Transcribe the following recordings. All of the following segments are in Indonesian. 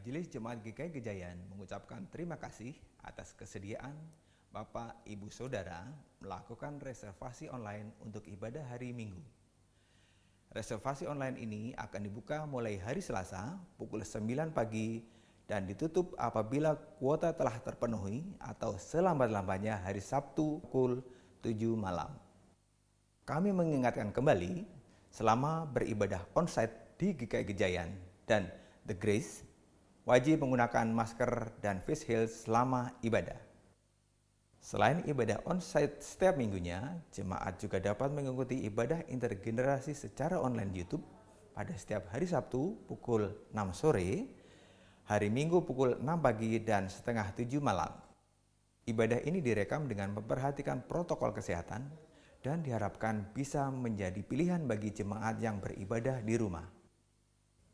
Majelis Jemaat GKI Gejayan mengucapkan terima kasih atas kesediaan Bapak, Ibu, Saudara melakukan reservasi online untuk ibadah hari Minggu. Reservasi online ini akan dibuka mulai hari Selasa pukul 9 pagi dan ditutup apabila kuota telah terpenuhi atau selambat-lambatnya hari Sabtu pukul 7 malam. Kami mengingatkan kembali selama beribadah onsite di GKI Gejayan dan The Grace wajib menggunakan masker dan face shield selama ibadah. Selain ibadah onsite setiap minggunya, jemaat juga dapat mengikuti ibadah intergenerasi secara online YouTube pada setiap hari Sabtu pukul 6 sore hari Minggu pukul 6 pagi dan setengah 7 malam. Ibadah ini direkam dengan memperhatikan protokol kesehatan dan diharapkan bisa menjadi pilihan bagi jemaat yang beribadah di rumah.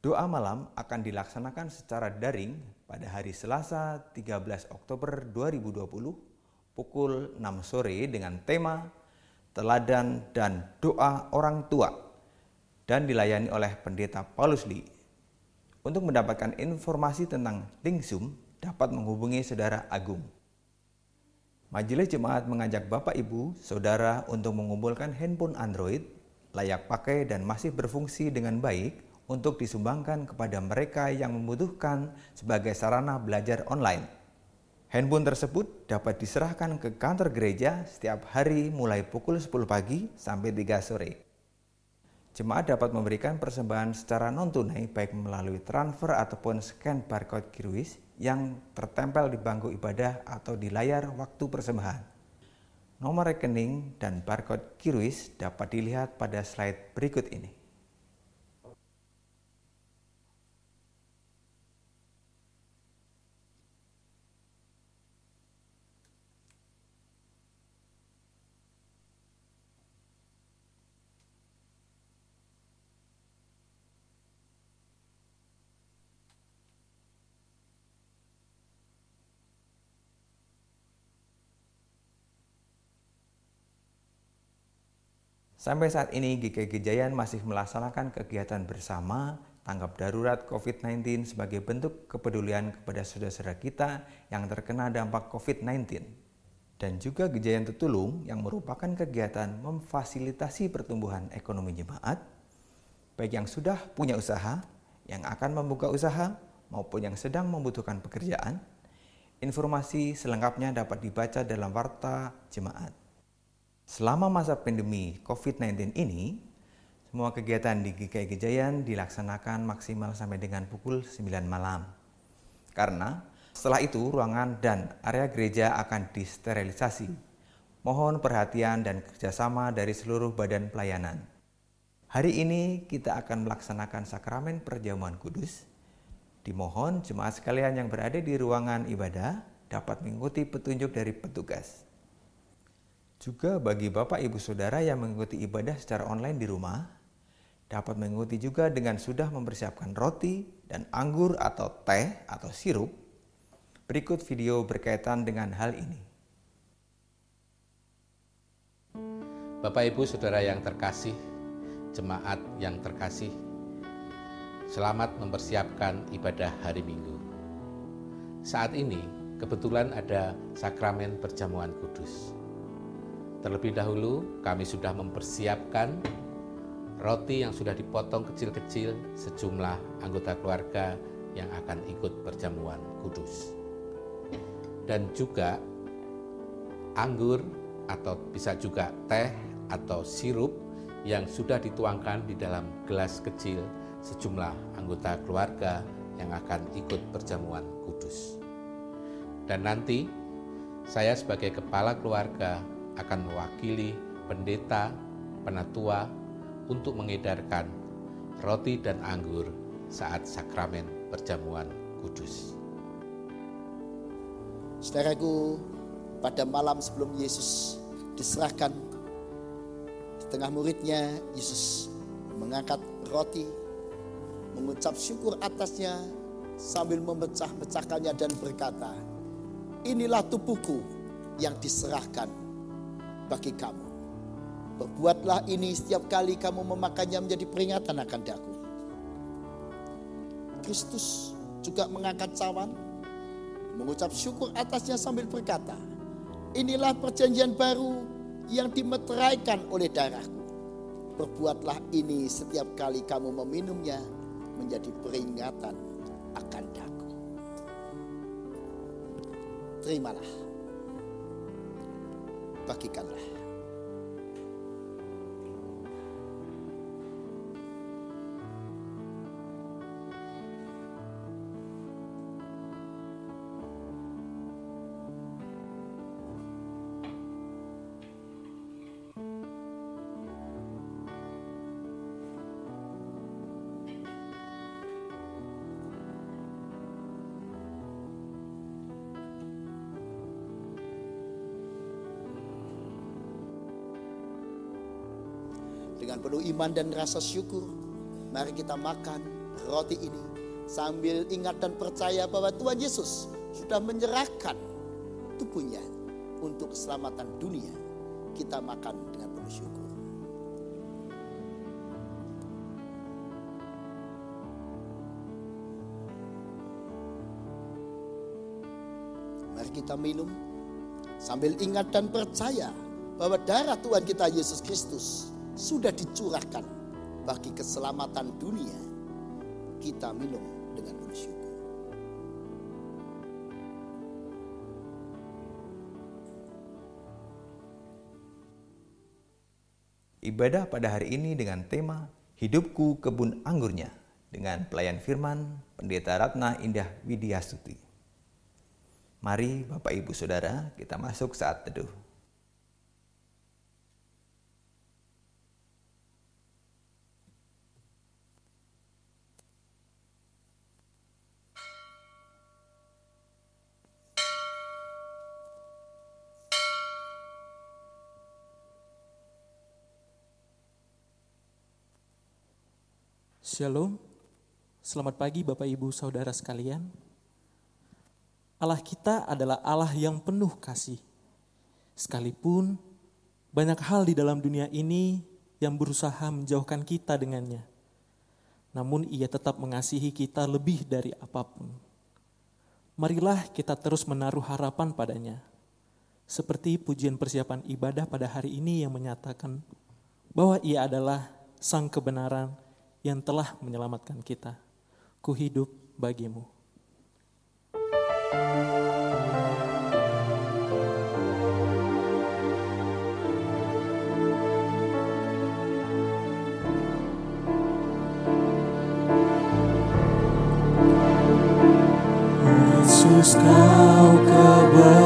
Doa malam akan dilaksanakan secara daring pada hari Selasa 13 Oktober 2020 pukul 6 sore dengan tema Teladan dan Doa Orang Tua dan dilayani oleh Pendeta Paulus Lee untuk mendapatkan informasi tentang link Zoom, dapat menghubungi Saudara Agung. Majelis Jemaat mengajak Bapak Ibu, Saudara untuk mengumpulkan handphone Android layak pakai dan masih berfungsi dengan baik untuk disumbangkan kepada mereka yang membutuhkan sebagai sarana belajar online. Handphone tersebut dapat diserahkan ke kantor gereja setiap hari mulai pukul 10 pagi sampai 3 sore. Jemaat dapat memberikan persembahan secara non-tunai baik melalui transfer ataupun scan barcode kiruis yang tertempel di bangku ibadah atau di layar waktu persembahan. Nomor rekening dan barcode kiruis dapat dilihat pada slide berikut ini. Sampai saat ini GKI Gejayan masih melaksanakan kegiatan bersama tanggap darurat COVID-19 sebagai bentuk kepedulian kepada saudara-saudara kita yang terkena dampak COVID-19. Dan juga Gejayan Tetulung yang merupakan kegiatan memfasilitasi pertumbuhan ekonomi jemaat, baik yang sudah punya usaha, yang akan membuka usaha, maupun yang sedang membutuhkan pekerjaan. Informasi selengkapnya dapat dibaca dalam warta jemaat. Selama masa pandemi COVID-19 ini, semua kegiatan di GKI Gejayan dilaksanakan maksimal sampai dengan pukul 9 malam. Karena setelah itu ruangan dan area gereja akan disterilisasi. Mohon perhatian dan kerjasama dari seluruh badan pelayanan. Hari ini kita akan melaksanakan sakramen perjamuan kudus. Dimohon jemaat sekalian yang berada di ruangan ibadah dapat mengikuti petunjuk dari petugas. Juga bagi Bapak Ibu Saudara yang mengikuti ibadah secara online di rumah, dapat mengikuti juga dengan sudah mempersiapkan roti dan anggur atau teh atau sirup. Berikut video berkaitan dengan hal ini. Bapak Ibu Saudara yang terkasih, jemaat yang terkasih, selamat mempersiapkan ibadah hari Minggu. Saat ini kebetulan ada sakramen perjamuan kudus. Terlebih dahulu, kami sudah mempersiapkan roti yang sudah dipotong kecil-kecil sejumlah anggota keluarga yang akan ikut perjamuan kudus. Dan juga anggur atau bisa juga teh atau sirup yang sudah dituangkan di dalam gelas kecil sejumlah anggota keluarga yang akan ikut perjamuan kudus. Dan nanti saya sebagai kepala keluarga akan mewakili pendeta, penatua untuk mengedarkan roti dan anggur saat sakramen perjamuan kudus. Saudaraku, pada malam sebelum Yesus diserahkan di tengah muridnya, Yesus mengangkat roti, mengucap syukur atasnya sambil memecah-pecahkannya dan berkata, inilah tubuhku yang diserahkan bagi kamu. Berbuatlah ini setiap kali kamu memakannya menjadi peringatan akan daku. Kristus juga mengangkat cawan, mengucap syukur atasnya sambil berkata, Inilah perjanjian baru yang dimeteraikan oleh darahku. Perbuatlah ini setiap kali kamu meminumnya menjadi peringatan akan daku. Terimalah. Pakikanlah penuh iman dan rasa syukur, mari kita makan roti ini sambil ingat dan percaya bahwa Tuhan Yesus sudah menyerahkan tubuhnya untuk keselamatan dunia. Kita makan dengan penuh syukur. Mari kita minum sambil ingat dan percaya bahwa darah Tuhan kita Yesus Kristus sudah dicurahkan bagi keselamatan dunia, kita minum dengan bersyukur. Ibadah pada hari ini dengan tema Hidupku Kebun Anggurnya dengan pelayan firman Pendeta Ratna Indah Widya Suti. Mari Bapak Ibu Saudara kita masuk saat teduh. Shalom, selamat pagi Bapak Ibu Saudara sekalian. Allah kita adalah Allah yang penuh kasih. Sekalipun banyak hal di dalam dunia ini yang berusaha menjauhkan kita dengannya. Namun ia tetap mengasihi kita lebih dari apa pun. Marilah kita terus menaruh harapan padanya. Seperti pujian persiapan ibadah pada hari ini yang menyatakan bahwa ia adalah sang kebenaran, yang telah menyelamatkan kita. Ku hidup bagimu. Yesus kau kebenaran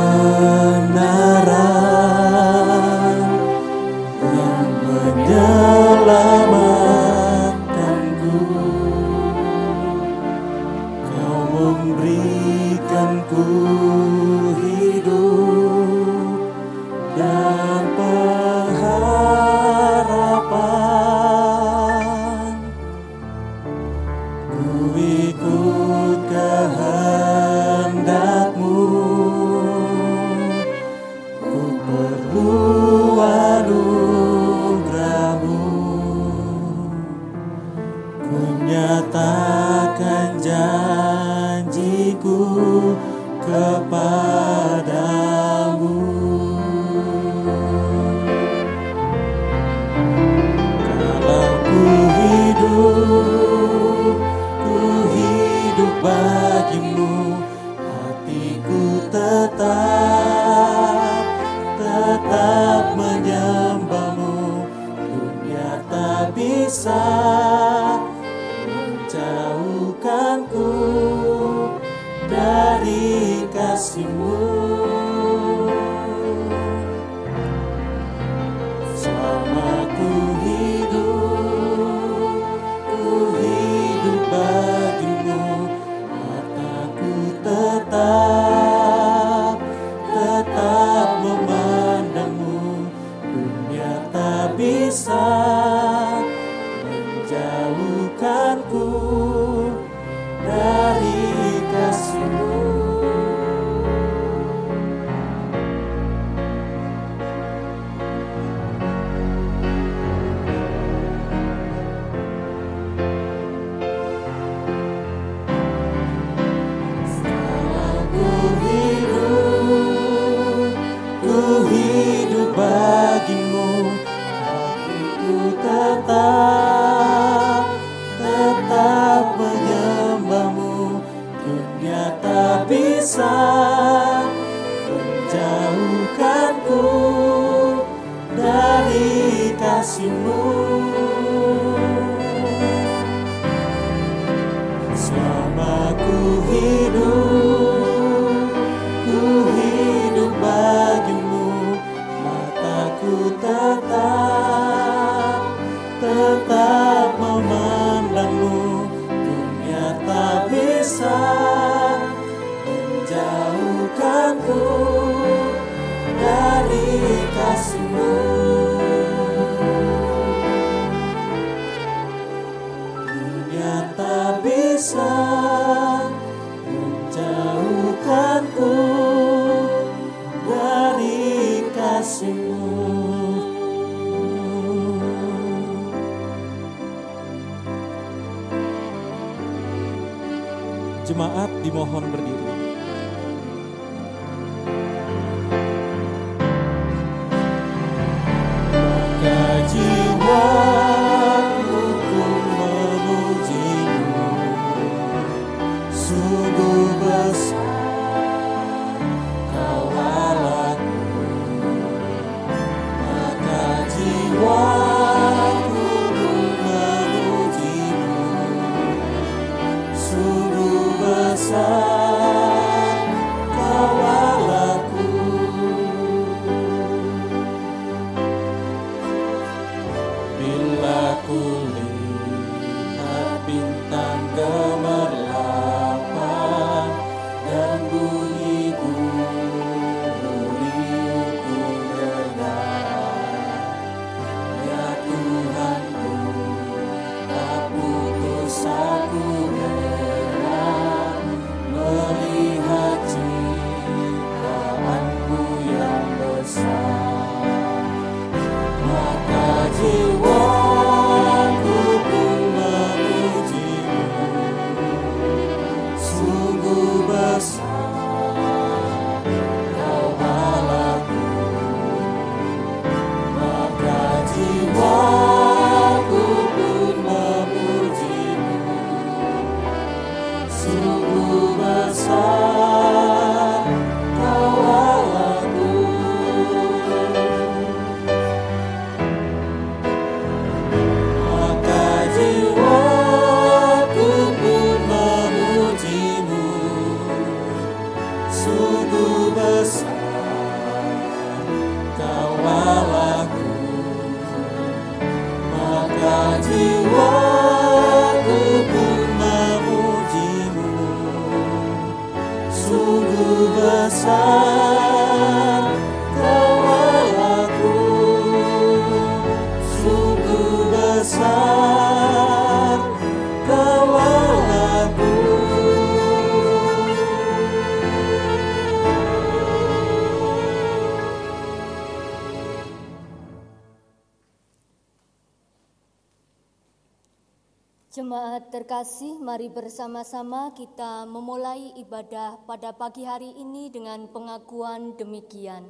Terkasih, mari bersama-sama kita memulai ibadah pada pagi hari ini dengan pengakuan demikian.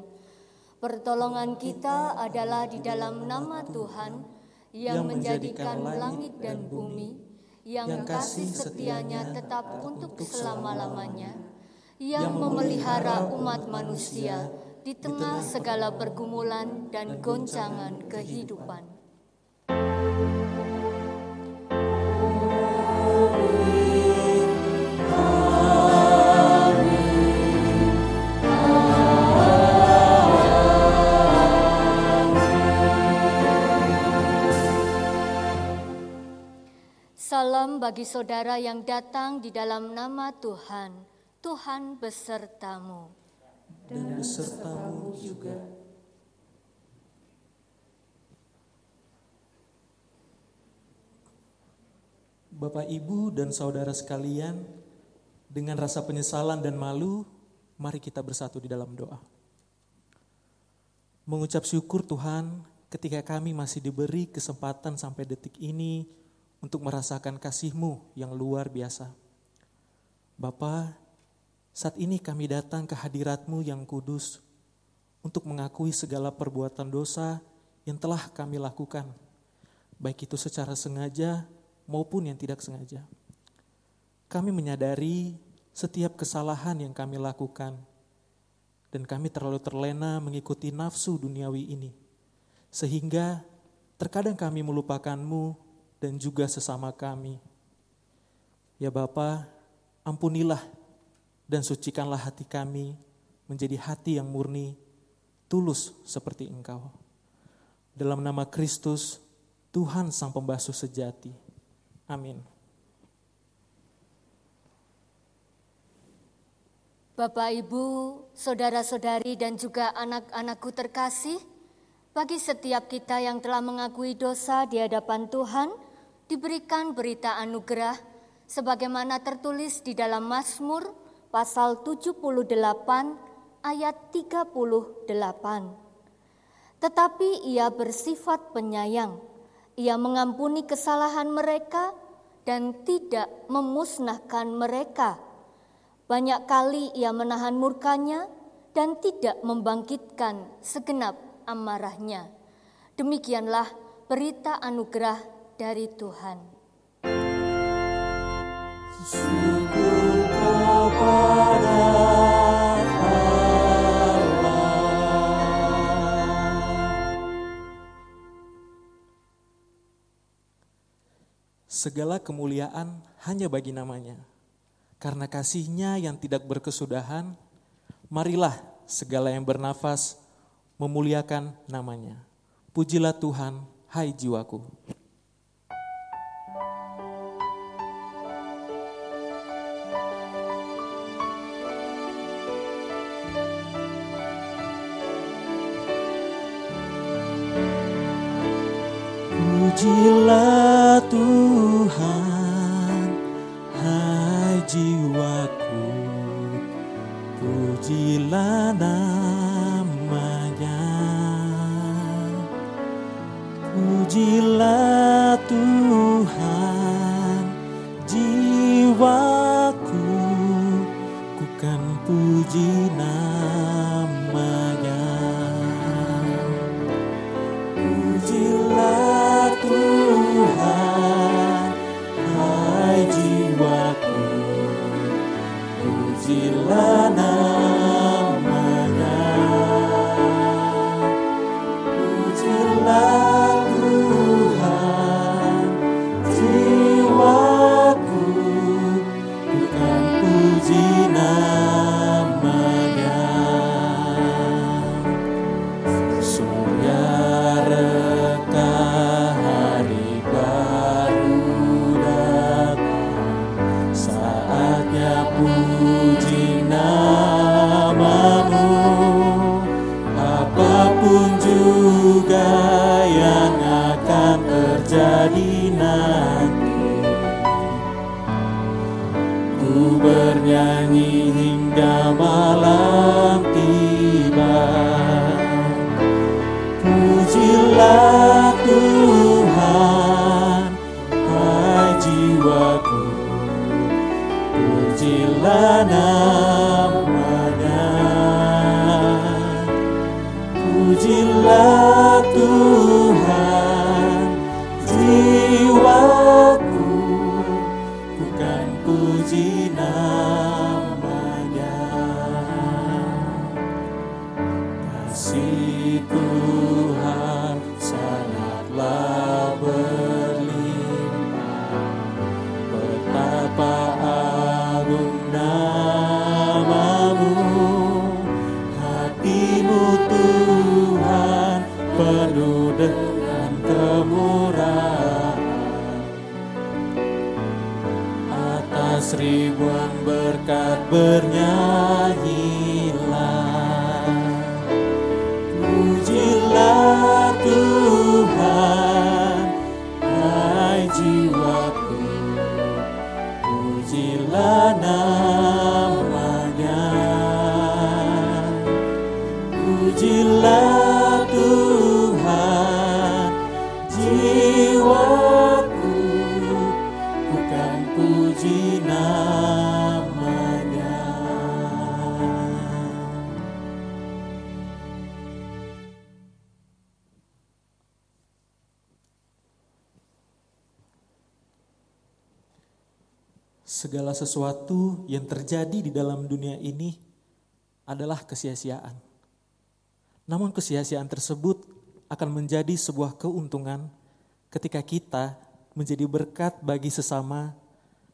Pertolongan kita adalah di dalam nama Tuhan yang menjadikan langit dan bumi, yang kasih setianya tetap untuk selama-lamanya, yang memelihara umat manusia di tengah segala pergumulan dan goncangan kehidupan. Salam bagi saudara yang datang di dalam nama Tuhan. Tuhan besertamu. dan besertamu juga. Bapak, Ibu, dan saudara sekalian, dengan rasa penyesalan dan malu, mari kita bersatu di dalam doa. Mengucap syukur Tuhan ketika kami masih diberi kesempatan sampai detik ini untuk merasakan kasih-Mu yang luar biasa. Bapa, saat ini kami datang ke hadirat-Mu yang kudus untuk mengakui segala perbuatan dosa yang telah kami lakukan, baik itu secara sengaja maupun yang tidak sengaja. Kami menyadari setiap kesalahan yang kami lakukan, dan kami terlalu terlena mengikuti nafsu duniawi ini, sehingga terkadang kami melupakanmu dan juga sesama kami. Ya Bapa, ampunilah dan sucikanlah hati kami menjadi hati yang murni, tulus seperti Engkau. Dalam nama Kristus, Tuhan Sang Pembasuh Sejati. Amin. Bapak, Ibu, saudara-saudari, dan juga anak-anakku terkasih, bagi setiap kita yang telah mengakui dosa di hadapan Tuhan, diberikan berita anugerah sebagaimana tertulis di dalam Mazmur pasal 78 ayat 38. Tetapi ia bersifat penyayang, ia mengampuni kesalahan mereka dan tidak memusnahkan mereka. Banyak kali ia menahan murkanya dan tidak membangkitkan segenap amarahnya. Demikianlah berita anugerah dari Tuhan. Segala kemuliaan hanya bagi namanya. Karena kasihnya yang tidak berkesudahan, marilah segala yang bernafas memuliakan namanya. Pujilah Tuhan, hai jiwaku. Pujilah Tuhan, hai jiwaku, pujilah namanya. Segala sesuatu yang terjadi di dalam dunia ini adalah kesia-siaan. Namun kesia-siaan tersebut akan menjadi sebuah keuntungan ketika kita menjadi berkat bagi sesama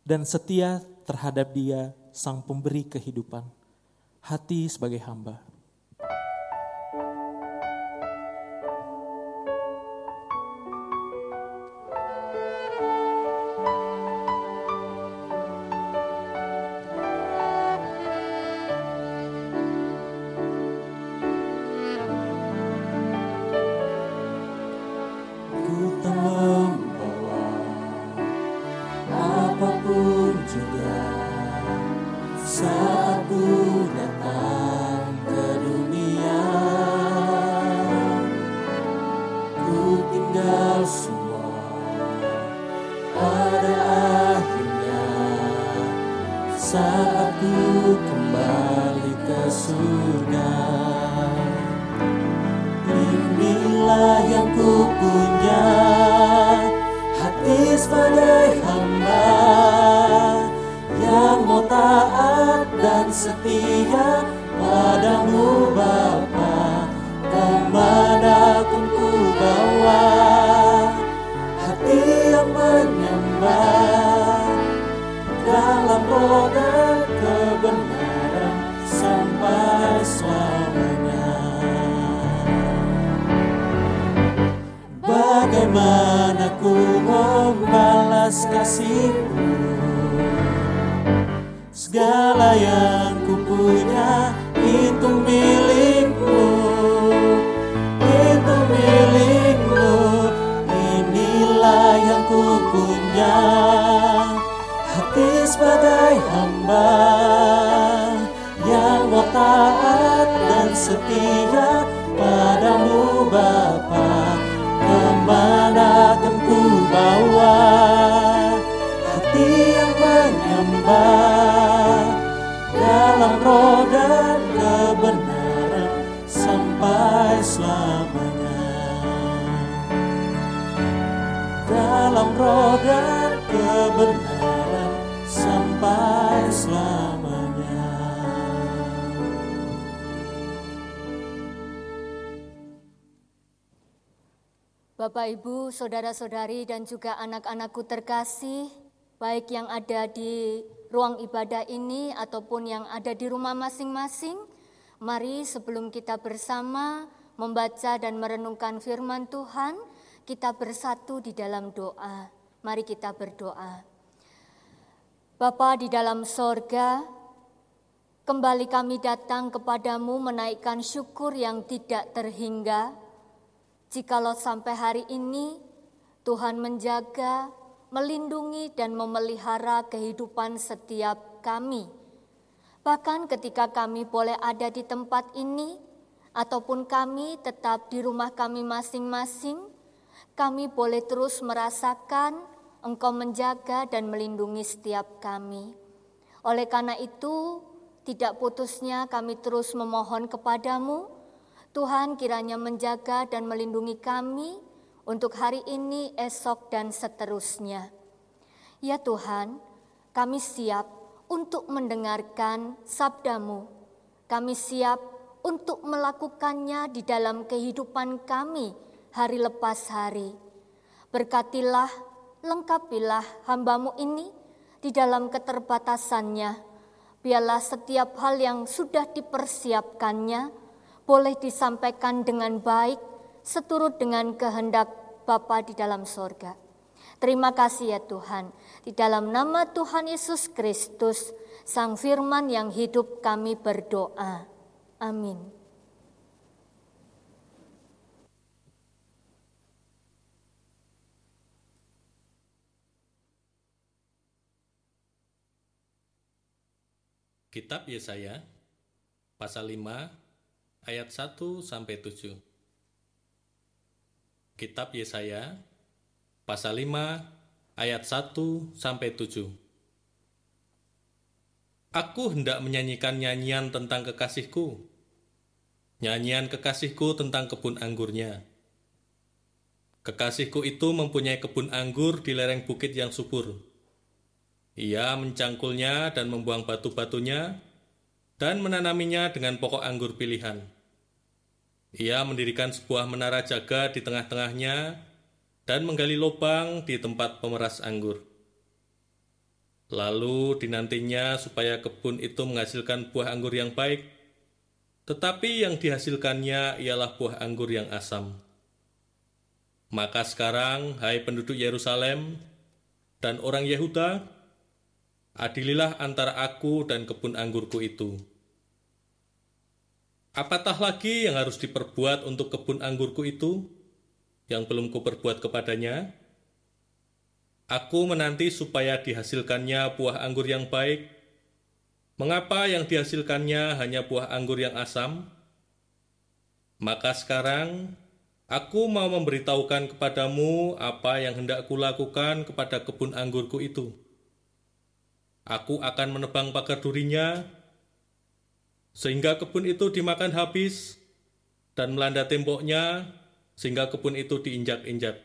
dan setia terhadap Dia, Sang Pemberi kehidupan. Hati sebagai hamba. Saudara-saudari, dan juga anak-anakku terkasih, baik yang ada di ruang ibadah ini ataupun yang ada di rumah masing-masing, mari sebelum kita bersama membaca dan merenungkan firman Tuhan, kita bersatu di dalam doa. Mari kita berdoa. Bapa di dalam sorga, kembali kami datang kepadamu menaikkan syukur yang tidak terhingga, Jikalau sampai hari ini Tuhan menjaga, melindungi, dan memelihara kehidupan setiap kami. Bahkan ketika kami boleh ada di tempat ini, ataupun kami tetap di rumah kami masing-masing, kami boleh terus merasakan Engkau menjaga dan melindungi setiap kami. Oleh karena itu, tidak putusnya kami terus memohon kepadamu, Tuhan kiranya menjaga dan melindungi kami untuk hari ini, esok, dan seterusnya. Ya Tuhan, kami siap untuk mendengarkan sabdamu. Kami siap untuk melakukannya di dalam kehidupan kami hari lepas hari. Berkatilah, lengkapilah hambamu ini di dalam keterbatasannya. Biarlah setiap hal yang sudah dipersiapkannya, boleh disampaikan dengan baik seturut dengan kehendak Bapa di dalam sorga. Terima kasih ya Tuhan. Di dalam nama Tuhan Yesus Kristus, Sang Firman yang hidup kami berdoa. Amin. Kitab Yesaya pasal 5 ayat 1 sampai 7. Kitab Yesaya pasal 5 ayat 1 sampai 7. Aku hendak menyanyikan nyanyian tentang kekasihku. Nyanyian kekasihku tentang kebun anggurnya. Kekasihku itu mempunyai kebun anggur di lereng bukit yang subur. Ia mencangkulnya dan membuang batu-batunya dan menanaminya dengan pokok anggur pilihan. Ia mendirikan sebuah menara jaga di tengah-tengahnya, dan menggali lubang di tempat pemeras anggur. Lalu dinantinya supaya kebun itu menghasilkan buah anggur yang baik, tetapi yang dihasilkannya ialah buah anggur yang asam. Maka sekarang, hai penduduk Yerusalem dan orang Yehuda, adililah antara aku dan kebun anggurku itu. Apatah lagi yang harus diperbuat untuk kebun anggurku itu, yang belum kuperbuat kepadanya? Aku menanti supaya dihasilkannya buah anggur yang baik. Mengapa yang dihasilkannya hanya buah anggur yang asam? Maka sekarang aku mau memberitahukan kepadamu apa yang hendak kulakukan kepada kebun anggurku itu. Aku akan menebang pagar durinya, sehingga kebun itu dimakan habis, dan melanda temboknya, sehingga kebun itu diinjak-injak.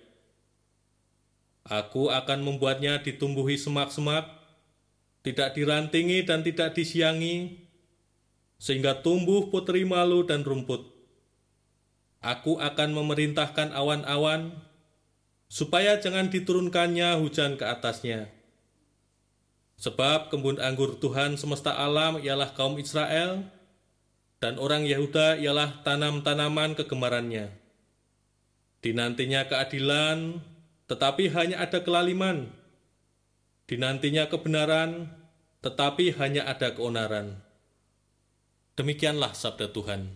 Aku akan membuatnya ditumbuhi semak-semak, tidak dirantingi dan tidak disiangi, sehingga tumbuh putri malu dan rumput. Aku akan memerintahkan awan-awan, supaya jangan diturunkannya hujan ke atasnya. Sebab kebun anggur Tuhan semesta alam ialah kaum Israel, dan orang Yehuda ialah tanam-tanaman kegemarannya. Dinantinya keadilan, tetapi hanya ada kelaliman. Dinantinya kebenaran, tetapi hanya ada keonaran. Demikianlah sabda Tuhan.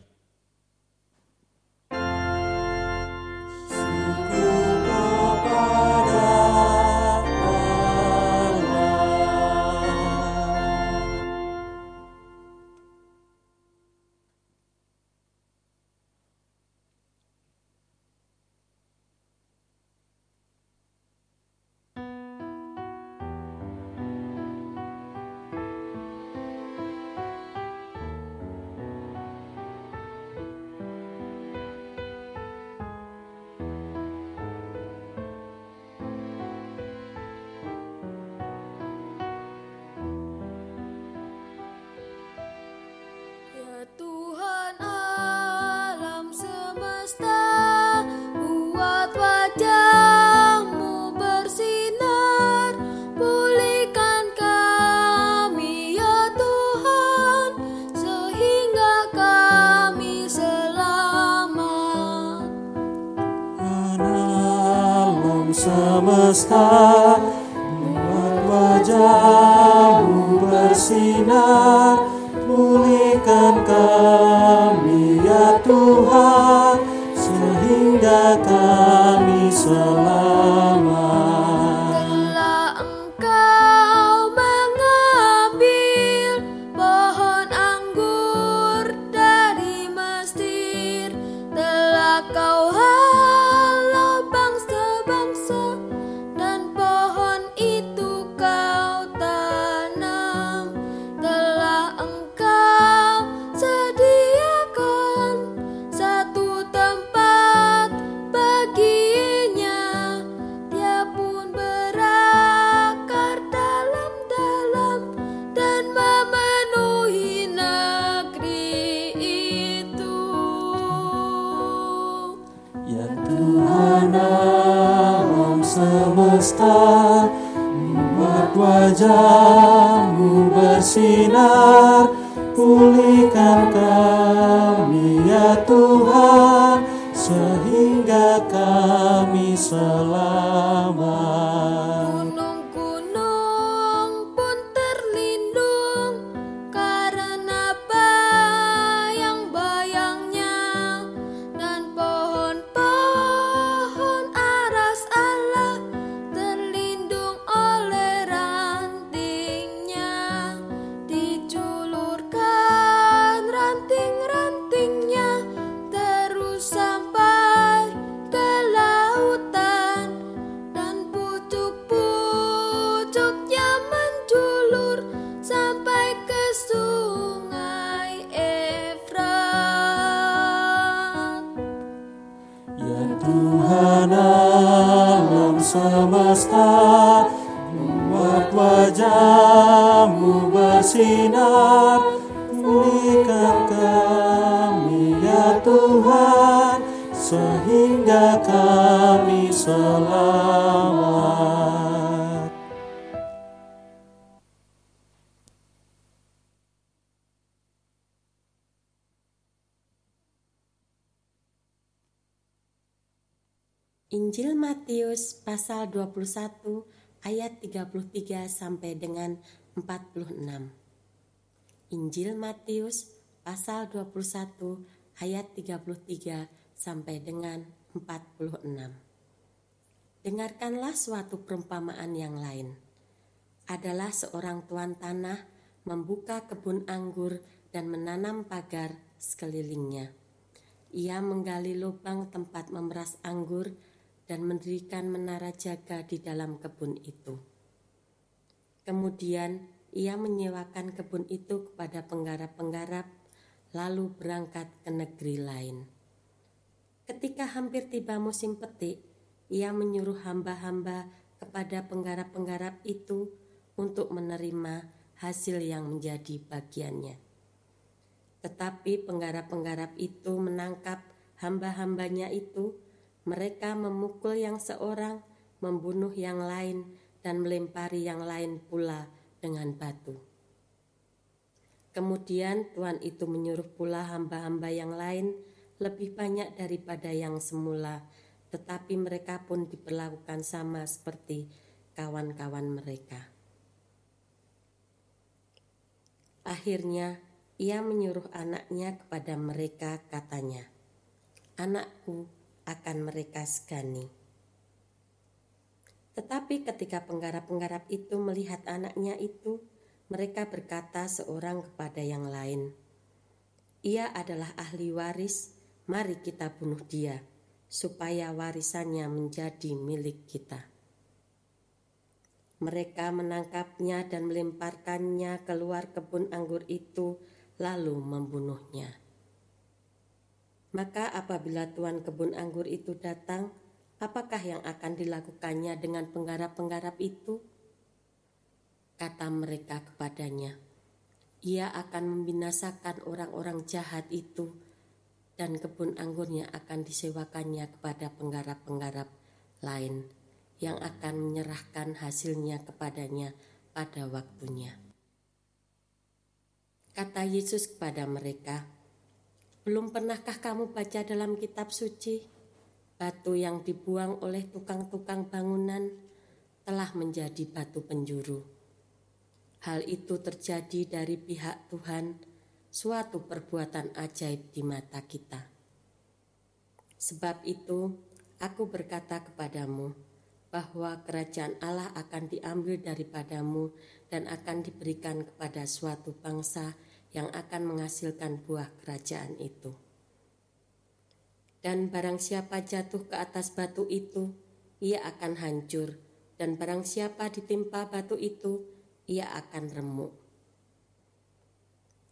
Bersinar Pulihkan kami ya Tuhan Sehingga hingga kami selamat. Injil Matius pasal 21 ayat 33 sampai dengan 46. Injil Matius pasal 21 ayat 33 sampai dengan 46. Dengarkanlah suatu perumpamaan yang lain. Adalah seorang tuan tanah membuka kebun anggur dan menanam pagar sekelilingnya. Ia menggali lubang tempat memeras anggur dan mendirikan menara jaga di dalam kebun itu. Kemudian ia menyewakan kebun itu kepada penggarap-penggarap, lalu berangkat ke negeri lain. Ketika hampir tiba musim petik, ia menyuruh hamba-hamba kepada penggarap-penggarap itu untuk menerima hasil yang menjadi bagiannya. Tetapi penggarap-penggarap itu menangkap hamba-hambanya itu mereka memukul yang seorang, membunuh yang lain, dan melempari yang lain pula dengan batu. Kemudian Tuhan itu menyuruh pula hamba-hamba yang lain lebih banyak daripada yang semula, tetapi mereka pun diperlakukan sama seperti kawan-kawan mereka. Akhirnya ia menyuruh anaknya kepada mereka, katanya, "Anakku, akan mereka segani. Tetapi ketika penggarap-penggarap itu melihat anaknya itu, mereka berkata seorang kepada yang lain, "Ia adalah ahli waris, mari kita bunuh dia, supaya warisannya menjadi milik kita." Mereka menangkapnya dan melemparkannya keluar kebun anggur itu, lalu membunuhnya. Maka apabila tuan kebun anggur itu datang, apakah yang akan dilakukannya dengan penggarap-penggarap itu? Kata mereka kepadanya, ia akan membinasakan orang-orang jahat itu dan kebun anggurnya akan disewakannya kepada penggarap-penggarap lain yang akan menyerahkan hasilnya kepadanya pada waktunya. Kata Yesus kepada mereka, belum pernahkah kamu baca dalam kitab suci? Batu yang dibuang oleh tukang-tukang bangunan telah menjadi batu penjuru. Hal itu terjadi dari pihak Tuhan, suatu perbuatan ajaib di mata kita. Sebab itu, aku berkata kepadamu bahwa kerajaan Allah akan diambil daripadamu dan akan diberikan kepada suatu bangsa yang akan menghasilkan buah kerajaan itu. Dan barang siapa jatuh ke atas batu itu, ia akan hancur, dan barang siapa ditimpa batu itu, ia akan remuk.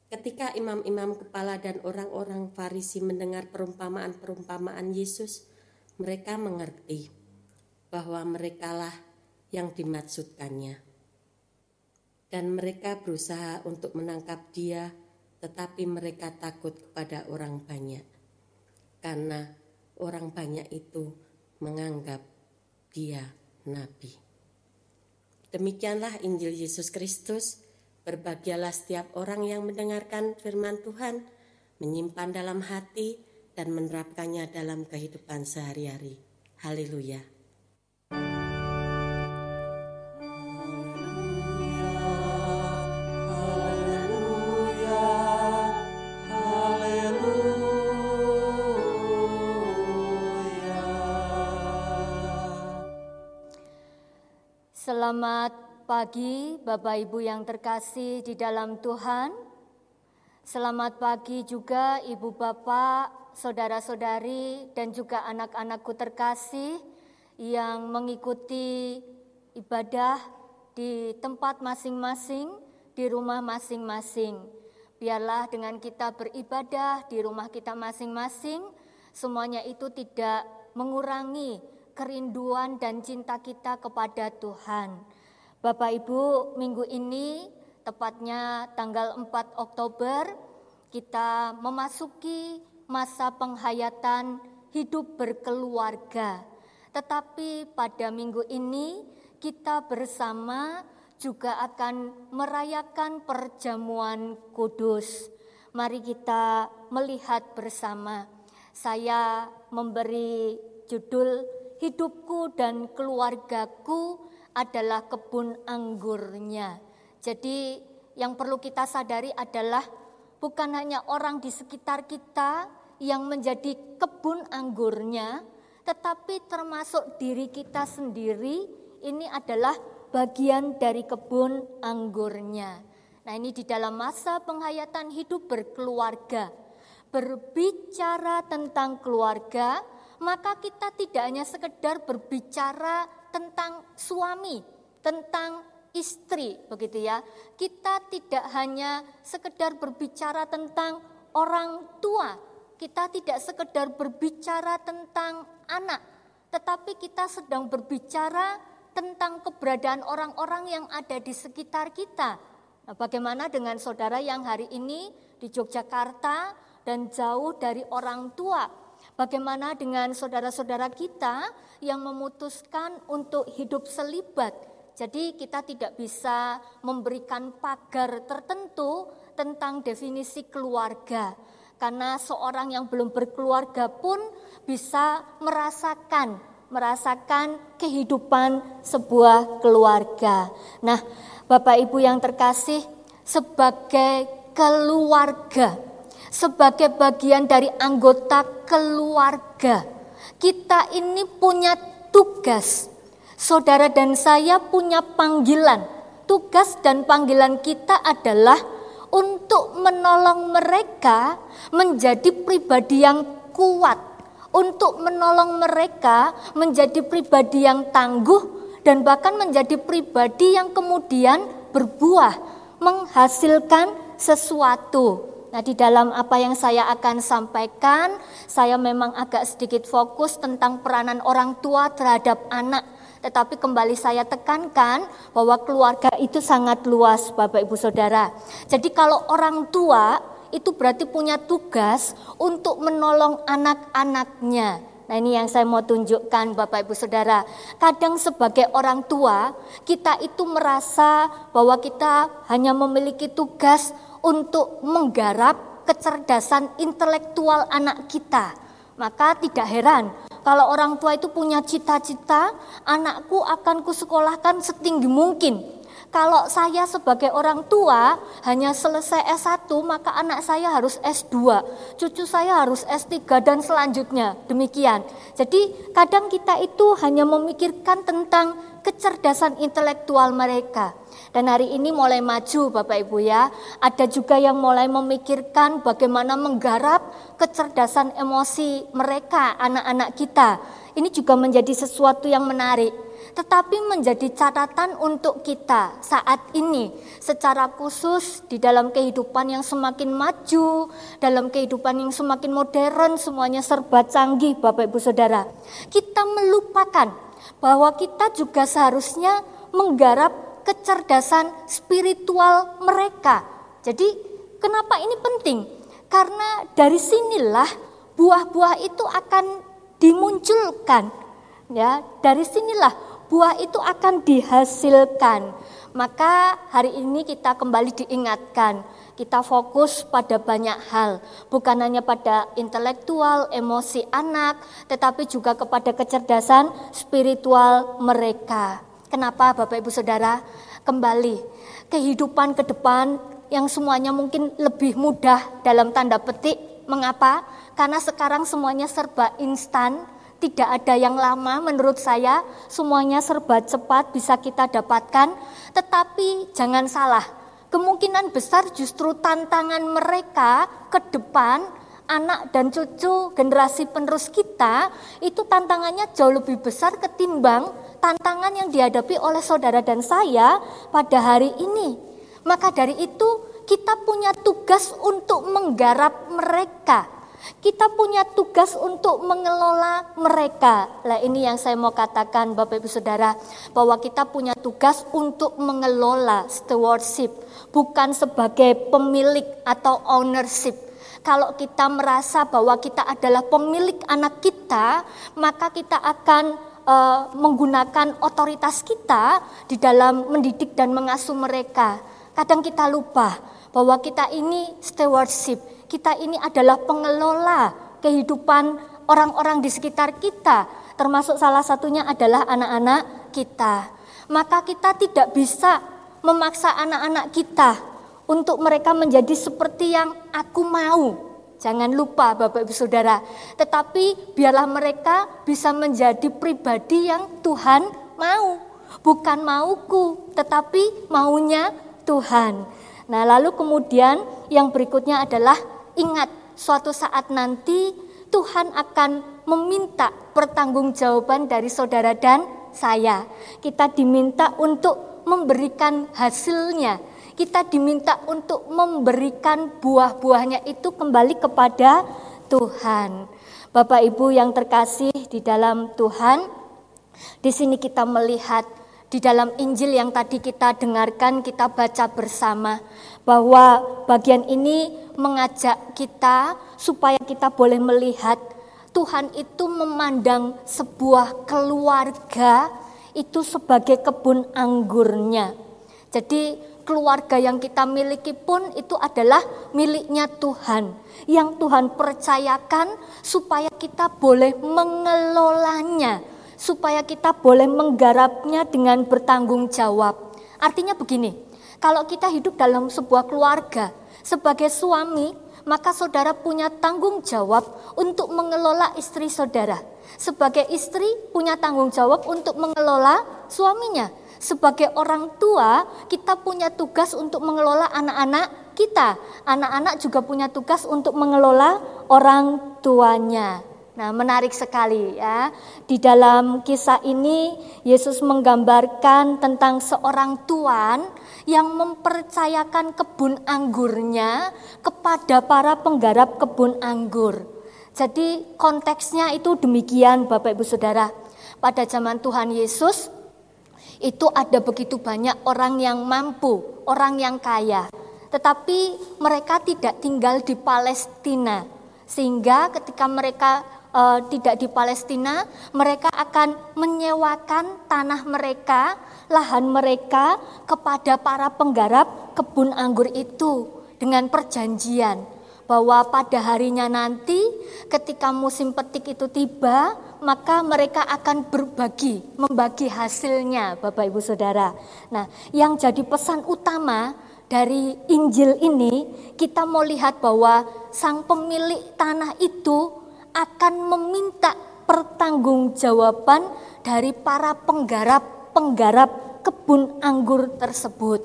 Ketika imam-imam kepala dan orang-orang Farisi mendengar perumpamaan-perumpamaan Yesus, mereka mengerti bahwa merekalah yang dimaksudkannya. Dan mereka berusaha untuk menangkap dia, tetapi mereka takut kepada orang banyak, karena orang banyak itu menganggap dia nabi. Demikianlah Injil Yesus Kristus. Berbahagialah setiap orang yang mendengarkan firman Tuhan, menyimpan dalam hati, dan menerapkannya dalam kehidupan sehari-hari. Haleluya! Pagi Bapak Ibu yang terkasih di dalam Tuhan. Selamat pagi juga Ibu Bapak, saudara-saudari dan juga anak-anakku terkasih yang mengikuti ibadah di tempat masing-masing, di rumah masing-masing. Biarlah dengan kita beribadah di rumah kita masing-masing, semuanya itu tidak mengurangi kerinduan dan cinta kita kepada Tuhan. Bapak Ibu, minggu ini tepatnya tanggal 4 Oktober kita memasuki masa penghayatan hidup berkeluarga. Tetapi pada minggu ini kita bersama juga akan merayakan perjamuan kudus. Mari kita melihat bersama. Saya memberi judul hidupku dan keluargaku adalah kebun anggurnya. Jadi yang perlu kita sadari adalah bukan hanya orang di sekitar kita yang menjadi kebun anggurnya, tetapi termasuk diri kita sendiri ini adalah bagian dari kebun anggurnya. Nah, ini di dalam masa penghayatan hidup berkeluarga, berbicara tentang keluarga, maka kita tidak hanya sekedar berbicara tentang suami, tentang istri, begitu ya. Kita tidak hanya sekedar berbicara tentang orang tua, kita tidak sekedar berbicara tentang anak, tetapi kita sedang berbicara tentang keberadaan orang-orang yang ada di sekitar kita. Nah, bagaimana dengan saudara yang hari ini di Yogyakarta dan jauh dari orang tua? Bagaimana dengan saudara-saudara kita yang memutuskan untuk hidup selibat? Jadi kita tidak bisa memberikan pagar tertentu tentang definisi keluarga. Karena seorang yang belum berkeluarga pun bisa merasakan merasakan kehidupan sebuah keluarga. Nah, Bapak Ibu yang terkasih, sebagai keluarga, sebagai bagian dari anggota keluarga, kita ini punya tugas. Saudara dan saya punya panggilan. Tugas dan panggilan kita adalah untuk menolong mereka menjadi pribadi yang kuat, untuk menolong mereka menjadi pribadi yang tangguh, dan bahkan menjadi pribadi yang kemudian berbuah, menghasilkan sesuatu. Nah, di dalam apa yang saya akan sampaikan, saya memang agak sedikit fokus tentang peranan orang tua terhadap anak. Tetapi kembali saya tekankan bahwa keluarga itu sangat luas, Bapak Ibu Saudara. Jadi kalau orang tua itu berarti punya tugas untuk menolong anak-anaknya. Nah ini yang saya mau tunjukkan Bapak Ibu Saudara. Kadang sebagai orang tua kita itu merasa bahwa kita hanya memiliki tugas untuk menggarap kecerdasan intelektual anak kita. Maka tidak heran kalau orang tua itu punya cita-cita, anakku akan kusekolahkan setinggi mungkin. Kalau saya sebagai orang tua hanya selesai S1, maka anak saya harus S2, cucu saya harus S3 dan selanjutnya. Demikian. Jadi kadang kita itu hanya memikirkan tentang kecerdasan intelektual mereka. Dan hari ini mulai maju Bapak Ibu ya. Ada juga yang mulai memikirkan bagaimana menggarap kecerdasan emosi mereka, anak-anak kita. Ini juga menjadi sesuatu yang menarik. Tetapi menjadi catatan untuk kita saat ini secara khusus di dalam kehidupan yang semakin maju, dalam kehidupan yang semakin modern, semuanya serba canggih Bapak Ibu Saudara. Kita melupakan bahwa kita juga seharusnya menggarap kecerdasan spiritual mereka. Jadi, kenapa ini penting? Karena dari sinilah buah-buah itu akan dimunculkan. Ya, dari sinilah buah itu akan dihasilkan. Maka hari ini kita kembali diingatkan, kita fokus pada banyak hal, bukan hanya pada intelektual, emosi anak, tetapi juga kepada kecerdasan spiritual mereka. Kenapa Bapak Ibu Saudara? Kembali kehidupan ke depan yang semuanya mungkin lebih mudah dalam tanda petik. Mengapa? Karena sekarang semuanya serba instan, tidak ada yang lama menurut saya, semuanya serba cepat bisa kita dapatkan. Tetapi jangan salah, kemungkinan besar justru tantangan mereka ke depan anak dan cucu generasi penerus kita itu tantangannya jauh lebih besar ketimbang tantangan yang dihadapi oleh saudara dan saya pada hari ini. Maka dari itu kita punya tugas untuk menggarap mereka. Kita punya tugas untuk mengelola mereka. Lah ini yang saya mau katakan Bapak Ibu Saudara bahwa kita punya tugas untuk mengelola stewardship bukan sebagai pemilik atau ownership. Kalau kita merasa bahwa kita adalah pemilik anak kita, maka kita akan uh, menggunakan otoritas kita di dalam mendidik dan mengasuh mereka. Kadang kita lupa bahwa kita ini stewardship, kita ini adalah pengelola kehidupan orang-orang di sekitar kita, termasuk salah satunya adalah anak-anak kita. Maka kita tidak bisa memaksa anak-anak kita untuk mereka menjadi seperti yang aku mau. Jangan lupa Bapak Ibu Saudara, tetapi biarlah mereka bisa menjadi pribadi yang Tuhan mau. Bukan mauku, tetapi maunya Tuhan. Nah, lalu kemudian yang berikutnya adalah ingat suatu saat nanti Tuhan akan meminta pertanggungjawaban dari saudara dan saya. Kita diminta untuk memberikan hasilnya kita diminta untuk memberikan buah-buahnya itu kembali kepada Tuhan. Bapak Ibu yang terkasih di dalam Tuhan, di sini kita melihat di dalam Injil yang tadi kita dengarkan, kita baca bersama bahwa bagian ini mengajak kita supaya kita boleh melihat Tuhan itu memandang sebuah keluarga itu sebagai kebun anggurnya. Jadi keluarga yang kita miliki pun itu adalah miliknya Tuhan. Yang Tuhan percayakan supaya kita boleh mengelolanya, supaya kita boleh menggarapnya dengan bertanggung jawab. Artinya begini, kalau kita hidup dalam sebuah keluarga sebagai suami, maka saudara punya tanggung jawab untuk mengelola istri saudara. Sebagai istri punya tanggung jawab untuk mengelola suaminya sebagai orang tua, kita punya tugas untuk mengelola anak-anak kita. Anak-anak juga punya tugas untuk mengelola orang tuanya. Nah, menarik sekali ya. Di dalam kisah ini Yesus menggambarkan tentang seorang tuan yang mempercayakan kebun anggurnya kepada para penggarap kebun anggur. Jadi konteksnya itu demikian Bapak Ibu Saudara. Pada zaman Tuhan Yesus itu ada begitu banyak orang yang mampu, orang yang kaya. Tetapi mereka tidak tinggal di Palestina. Sehingga ketika mereka uh, tidak di Palestina, mereka akan menyewakan tanah mereka, lahan mereka kepada para penggarap kebun anggur itu dengan perjanjian bahwa pada harinya nanti ketika musim petik itu tiba, maka mereka akan berbagi, membagi hasilnya Bapak Ibu Saudara. Nah, yang jadi pesan utama dari Injil ini, kita mau lihat bahwa sang pemilik tanah itu akan meminta pertanggungjawaban dari para penggarap-penggarap kebun anggur tersebut.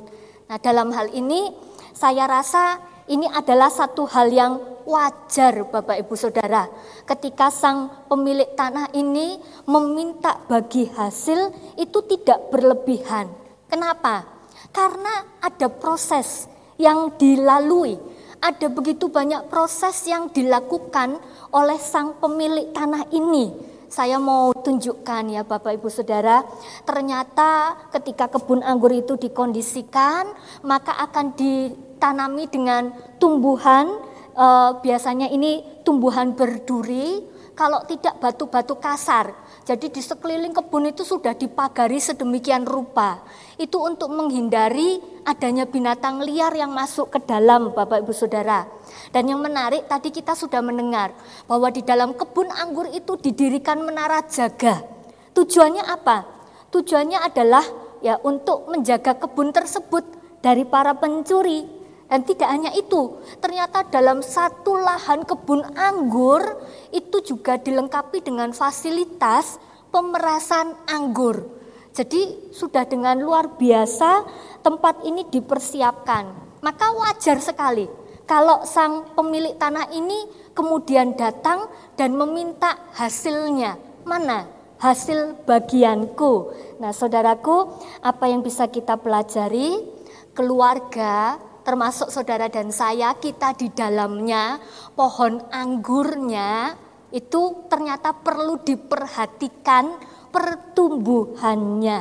Nah, dalam hal ini saya rasa ini adalah satu hal yang wajar Bapak Ibu Saudara. Ketika sang pemilik tanah ini meminta bagi hasil itu tidak berlebihan. Kenapa? Karena ada proses yang dilalui. Ada begitu banyak proses yang dilakukan oleh sang pemilik tanah ini. Saya mau tunjukkan ya Bapak Ibu Saudara, ternyata ketika kebun anggur itu dikondisikan, maka akan di tanami dengan tumbuhan e, biasanya ini tumbuhan berduri kalau tidak batu-batu kasar. Jadi di sekeliling kebun itu sudah dipagari sedemikian rupa. Itu untuk menghindari adanya binatang liar yang masuk ke dalam Bapak Ibu Saudara. Dan yang menarik tadi kita sudah mendengar bahwa di dalam kebun anggur itu didirikan menara jaga. Tujuannya apa? Tujuannya adalah ya untuk menjaga kebun tersebut dari para pencuri dan tidak hanya itu, ternyata dalam satu lahan kebun anggur itu juga dilengkapi dengan fasilitas pemerasan anggur. Jadi sudah dengan luar biasa tempat ini dipersiapkan. Maka wajar sekali kalau sang pemilik tanah ini kemudian datang dan meminta hasilnya. Mana hasil bagianku? Nah, saudaraku, apa yang bisa kita pelajari? Keluarga termasuk saudara dan saya, kita di dalamnya, pohon anggurnya itu ternyata perlu diperhatikan pertumbuhannya.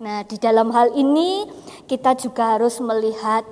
Nah, di dalam hal ini kita juga harus melihat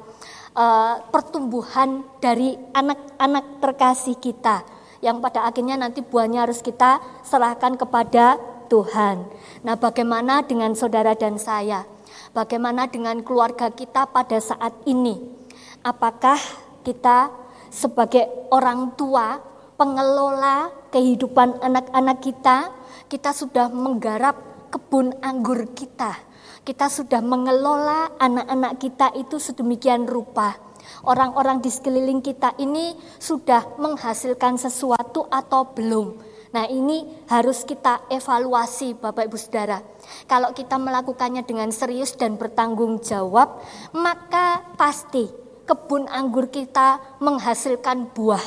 uh, pertumbuhan dari anak-anak terkasih kita yang pada akhirnya nanti buahnya harus kita serahkan kepada Tuhan. Nah, bagaimana dengan saudara dan saya? Bagaimana dengan keluarga kita pada saat ini? Apakah kita sebagai orang tua, pengelola kehidupan anak-anak kita, kita sudah menggarap kebun anggur kita. Kita sudah mengelola anak-anak kita itu sedemikian rupa orang-orang di sekeliling kita ini sudah menghasilkan sesuatu atau belum. Nah, ini harus kita evaluasi, Bapak Ibu Saudara. Kalau kita melakukannya dengan serius dan bertanggung jawab, maka pasti kebun anggur kita menghasilkan buah.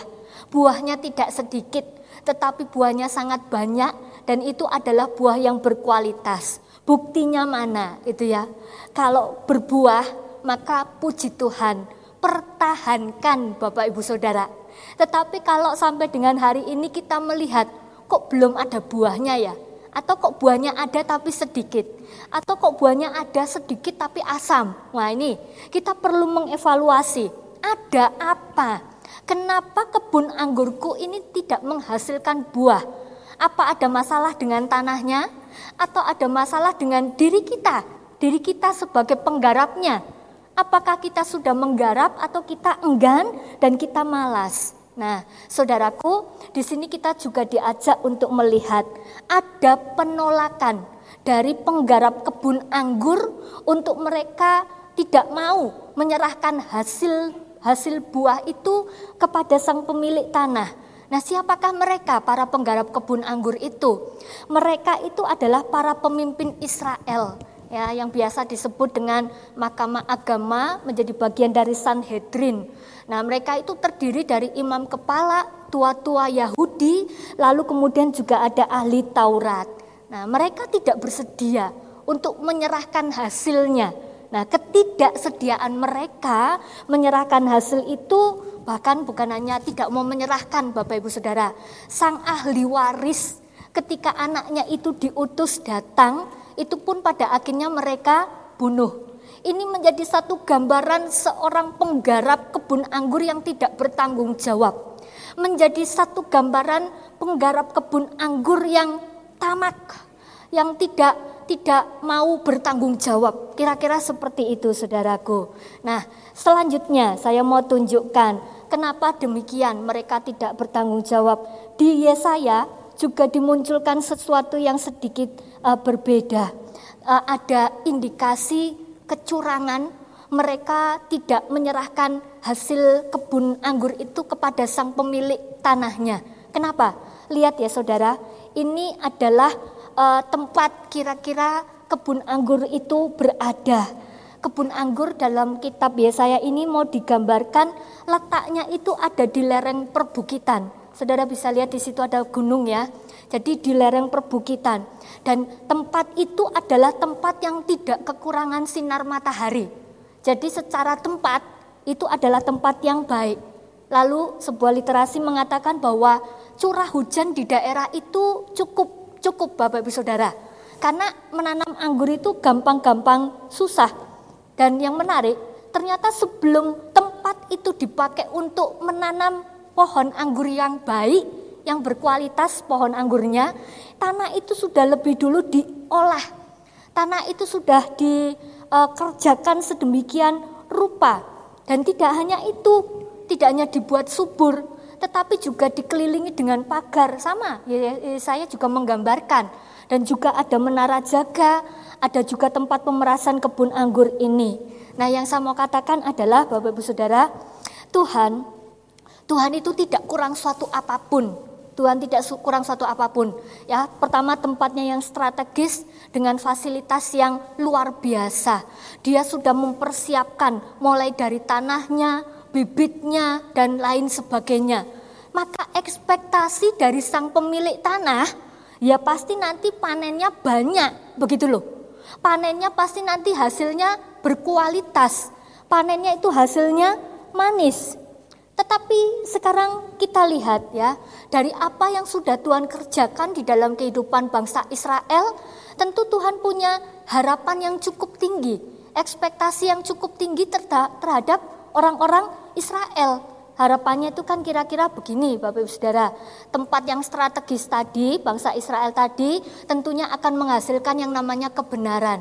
Buahnya tidak sedikit, tetapi buahnya sangat banyak dan itu adalah buah yang berkualitas. Buktinya mana itu ya? Kalau berbuah, maka puji Tuhan, pertahankan Bapak Ibu Saudara. Tetapi kalau sampai dengan hari ini kita melihat kok belum ada buahnya ya? Atau kok buahnya ada tapi sedikit? Atau kok buahnya ada sedikit tapi asam? Wah ini kita perlu mengevaluasi ada apa? Kenapa kebun anggurku ini tidak menghasilkan buah? Apa ada masalah dengan tanahnya? Atau ada masalah dengan diri kita? Diri kita sebagai penggarapnya Apakah kita sudah menggarap atau kita enggan dan kita malas? Nah, saudaraku, di sini kita juga diajak untuk melihat ada penolakan dari penggarap kebun anggur untuk mereka tidak mau menyerahkan hasil hasil buah itu kepada sang pemilik tanah. Nah, siapakah mereka para penggarap kebun anggur itu? Mereka itu adalah para pemimpin Israel ya yang biasa disebut dengan Mahkamah Agama menjadi bagian dari Sanhedrin. Nah, mereka itu terdiri dari imam kepala, tua-tua Yahudi, lalu kemudian juga ada ahli Taurat. Nah, mereka tidak bersedia untuk menyerahkan hasilnya. Nah, ketidaksediaan mereka menyerahkan hasil itu bahkan bukan hanya tidak mau menyerahkan Bapak Ibu Saudara, sang ahli waris ketika anaknya itu diutus datang itu pun pada akhirnya mereka bunuh. Ini menjadi satu gambaran seorang penggarap kebun anggur yang tidak bertanggung jawab. Menjadi satu gambaran penggarap kebun anggur yang tamak, yang tidak tidak mau bertanggung jawab. Kira-kira seperti itu saudaraku. Nah selanjutnya saya mau tunjukkan kenapa demikian mereka tidak bertanggung jawab. Di Yesaya juga dimunculkan sesuatu yang sedikit uh, berbeda. Uh, ada indikasi kecurangan, mereka tidak menyerahkan hasil kebun anggur itu kepada sang pemilik tanahnya. Kenapa? Lihat ya saudara, ini adalah uh, tempat kira-kira kebun anggur itu berada. Kebun anggur dalam kitab Yesaya ini mau digambarkan letaknya itu ada di lereng perbukitan. Saudara bisa lihat di situ ada gunung ya. Jadi di lereng perbukitan. Dan tempat itu adalah tempat yang tidak kekurangan sinar matahari. Jadi secara tempat itu adalah tempat yang baik. Lalu sebuah literasi mengatakan bahwa curah hujan di daerah itu cukup cukup Bapak Ibu Saudara. Karena menanam anggur itu gampang-gampang susah. Dan yang menarik, ternyata sebelum tempat itu dipakai untuk menanam pohon anggur yang baik, yang berkualitas pohon anggurnya, tanah itu sudah lebih dulu diolah. Tanah itu sudah dikerjakan sedemikian rupa. Dan tidak hanya itu, tidak hanya dibuat subur, tetapi juga dikelilingi dengan pagar. Sama, ya, ya, saya juga menggambarkan. Dan juga ada menara jaga, ada juga tempat pemerasan kebun anggur ini. Nah yang saya mau katakan adalah Bapak Ibu Saudara, Tuhan, Tuhan itu tidak kurang suatu apa pun Tuhan tidak kurang satu apa pun. Ya, pertama tempatnya yang strategis dengan fasilitas yang luar biasa. Dia sudah mempersiapkan mulai dari tanahnya, bibitnya dan lain sebagainya. Maka ekspektasi dari sang pemilik tanah ya pasti nanti panennya banyak, begitu loh. Panennya pasti nanti hasilnya berkualitas. Panennya itu hasilnya manis. Tetapi sekarang kita lihat ya, dari apa yang sudah Tuhan kerjakan di dalam kehidupan bangsa Israel, tentu Tuhan punya harapan yang cukup tinggi, ekspektasi yang cukup tinggi terhadap orang-orang Israel. Harapannya itu kan kira-kira begini Bapak Ibu Saudara. Tempat yang strategis tadi, bangsa Israel tadi tentunya akan menghasilkan yang namanya kebenaran.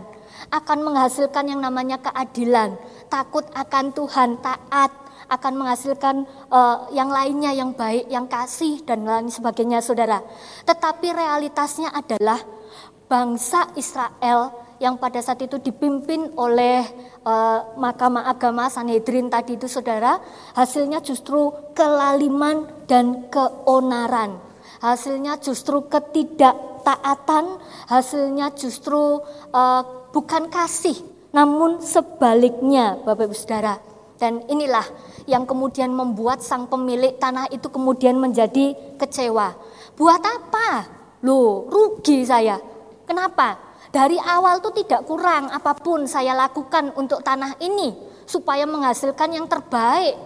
Akan menghasilkan yang namanya keadilan. Takut akan Tuhan, taat, akan menghasilkan uh, yang lainnya yang baik, yang kasih dan lain sebagainya Saudara. Tetapi realitasnya adalah bangsa Israel yang pada saat itu dipimpin oleh uh, Mahkamah Agama Sanhedrin tadi itu saudara, hasilnya justru kelaliman dan keonaran. Hasilnya justru ketidaktaatan, hasilnya justru uh, bukan kasih, namun sebaliknya Bapak Ibu Saudara. Dan inilah yang kemudian membuat sang pemilik tanah itu kemudian menjadi kecewa. Buat apa? Loh, rugi saya. Kenapa? Dari awal tuh tidak kurang apa pun saya lakukan untuk tanah ini supaya menghasilkan yang terbaik.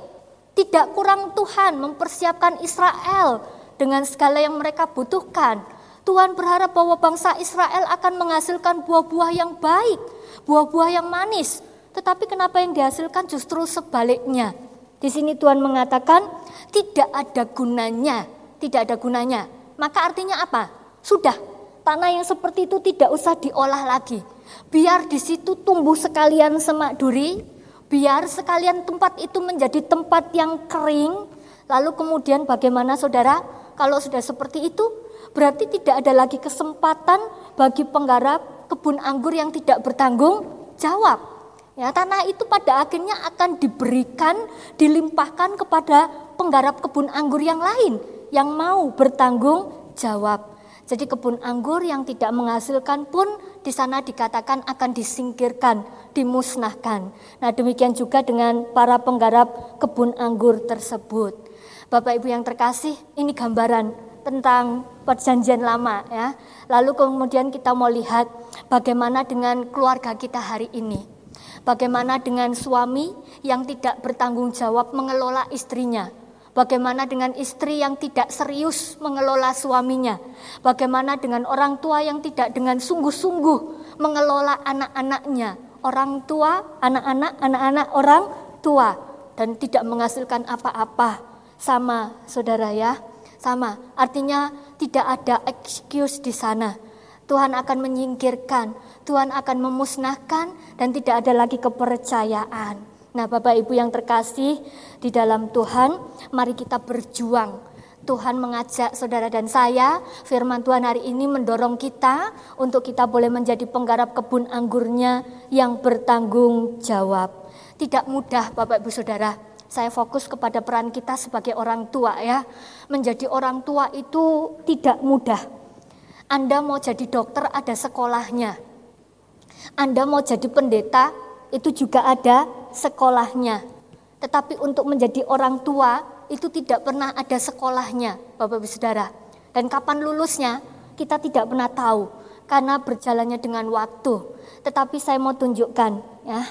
Tidak kurang Tuhan mempersiapkan Israel dengan segala yang mereka butuhkan. Tuhan berharap bahwa bangsa Israel akan menghasilkan buah-buah yang baik, buah-buah yang manis. Tetapi kenapa yang dihasilkan justru sebaliknya? Di sini Tuhan mengatakan tidak ada gunanya, tidak ada gunanya. Maka artinya apa? Sudah Tanah yang seperti itu tidak usah diolah lagi. Biar di situ tumbuh sekalian semak duri, biar sekalian tempat itu menjadi tempat yang kering. Lalu kemudian bagaimana saudara? Kalau sudah seperti itu, berarti tidak ada lagi kesempatan bagi penggarap kebun anggur yang tidak bertanggung jawab. Ya, tanah itu pada akhirnya akan diberikan, dilimpahkan kepada penggarap kebun anggur yang lain yang mau bertanggung jawab. Jadi kebun anggur yang tidak menghasilkan pun di sana dikatakan akan disingkirkan, dimusnahkan. Nah demikian juga dengan para penggarap kebun anggur tersebut. Bapak Ibu yang terkasih, ini gambaran tentang perjanjian lama ya. Lalu kemudian kita mau lihat bagaimana dengan keluarga kita hari ini. Bagaimana dengan suami yang tidak bertanggung jawab mengelola istrinya Bagaimana dengan istri yang tidak serius mengelola suaminya? Bagaimana dengan orang tua yang tidak dengan sungguh-sungguh mengelola anak-anaknya? Orang tua, anak-anak, anak-anak orang tua dan tidak menghasilkan apa-apa. Sama, saudara ya, sama. Artinya tidak ada excuse di sana. Tuhan akan menyingkirkan, Tuhan akan memusnahkan dan tidak ada lagi kepercayaan. Nah, Bapak Ibu yang terkasih di dalam Tuhan, mari kita berjuang. Tuhan mengajak saudara dan saya, firman Tuhan hari ini mendorong kita untuk kita boleh menjadi penggarap kebun anggurnya yang bertanggung jawab. Tidak mudah Bapak Ibu Saudara, saya fokus kepada peran kita sebagai orang tua ya. Menjadi orang tua itu tidak mudah. Anda mau jadi dokter ada sekolahnya. Anda mau jadi pendeta itu juga ada sekolahnya. Tetapi untuk menjadi orang tua itu tidak pernah ada sekolahnya, Bapak Ibu Saudara. Dan kapan lulusnya kita tidak pernah tahu karena berjalannya dengan waktu. Tetapi saya mau tunjukkan ya,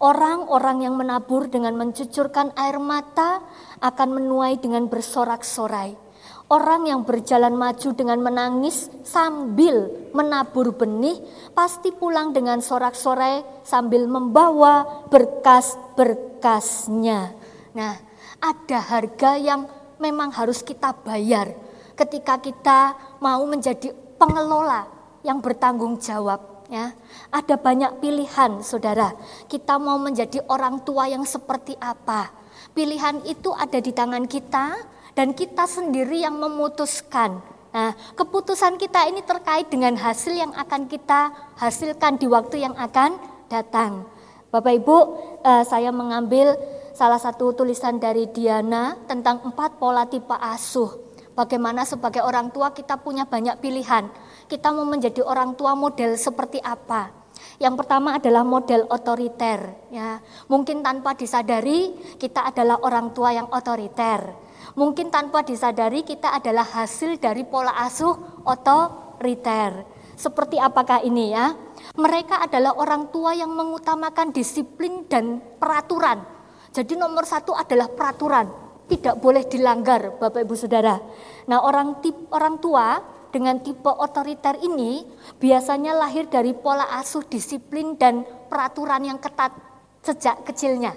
orang-orang yang menabur dengan mencucurkan air mata akan menuai dengan bersorak-sorai. Orang yang berjalan maju dengan menangis sambil menabur benih pasti pulang dengan sorak-sorai sambil membawa berkas-berkasnya. Nah, ada harga yang memang harus kita bayar ketika kita mau menjadi pengelola yang bertanggung jawab ya. Ada banyak pilihan Saudara. Kita mau menjadi orang tua yang seperti apa? Pilihan itu ada di tangan kita dan kita sendiri yang memutuskan. Nah, keputusan kita ini terkait dengan hasil yang akan kita hasilkan di waktu yang akan datang. Bapak Ibu, eh, saya mengambil salah satu tulisan dari Diana tentang empat pola tipe asuh. Bagaimana sebagai orang tua kita punya banyak pilihan. Kita mau menjadi orang tua model seperti apa? Yang pertama adalah model otoriter, ya. Mungkin tanpa disadari kita adalah orang tua yang otoriter. Mungkin tanpa disadari kita adalah hasil dari pola asuh otoriter. Seperti apakah ini ya? Mereka adalah orang tua yang mengutamakan disiplin dan peraturan. Jadi nomor satu adalah peraturan, tidak boleh dilanggar, Bapak Ibu Saudara. Nah orang tip, orang tua dengan tipe otoriter ini biasanya lahir dari pola asuh disiplin dan peraturan yang ketat sejak kecilnya.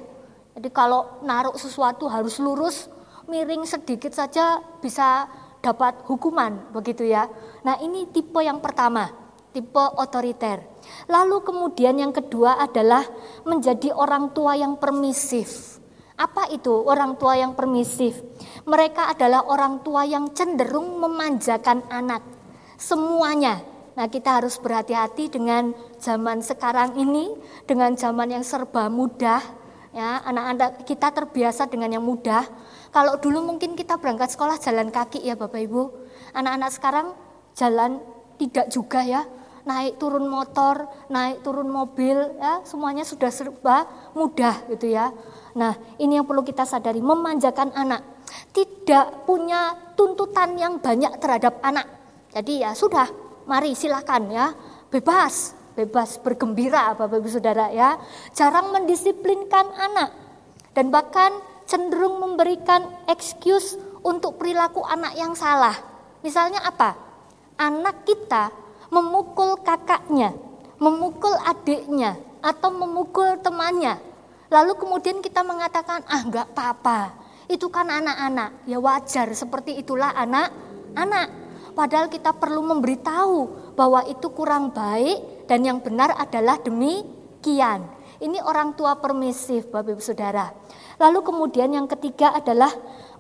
Jadi kalau naruh sesuatu harus lurus, miring sedikit saja bisa dapat hukuman begitu ya. Nah, ini tipe yang pertama, tipe otoriter. Lalu kemudian yang kedua adalah menjadi orang tua yang permisif. Apa itu orang tua yang permisif? Mereka adalah orang tua yang cenderung memanjakan anak. Semuanya. Nah, kita harus berhati-hati dengan zaman sekarang ini, dengan zaman yang serba mudah, ya anak-anak kita terbiasa dengan yang mudah. Kalau dulu mungkin kita berangkat sekolah jalan kaki ya Bapak Ibu. Anak-anak sekarang jalan tidak juga ya. Naik turun motor, naik turun mobil ya, semuanya sudah serba mudah gitu ya. Nah, ini yang perlu kita sadari, memanjakan anak. Tidak punya tuntutan yang banyak terhadap anak. Jadi ya sudah, mari silakan ya, bebas bebas bergembira Bapak Ibu Saudara ya. Jarang mendisiplinkan anak dan bahkan cenderung memberikan excuse untuk perilaku anak yang salah. Misalnya apa? Anak kita memukul kakaknya, memukul adiknya, atau memukul temannya. Lalu kemudian kita mengatakan, ah enggak apa-apa, itu kan anak-anak, ya wajar seperti itulah anak-anak. Padahal kita perlu memberitahu bahwa itu kurang baik dan yang benar adalah demikian. Ini orang tua permisif Bapak Ibu Saudara. Lalu kemudian yang ketiga adalah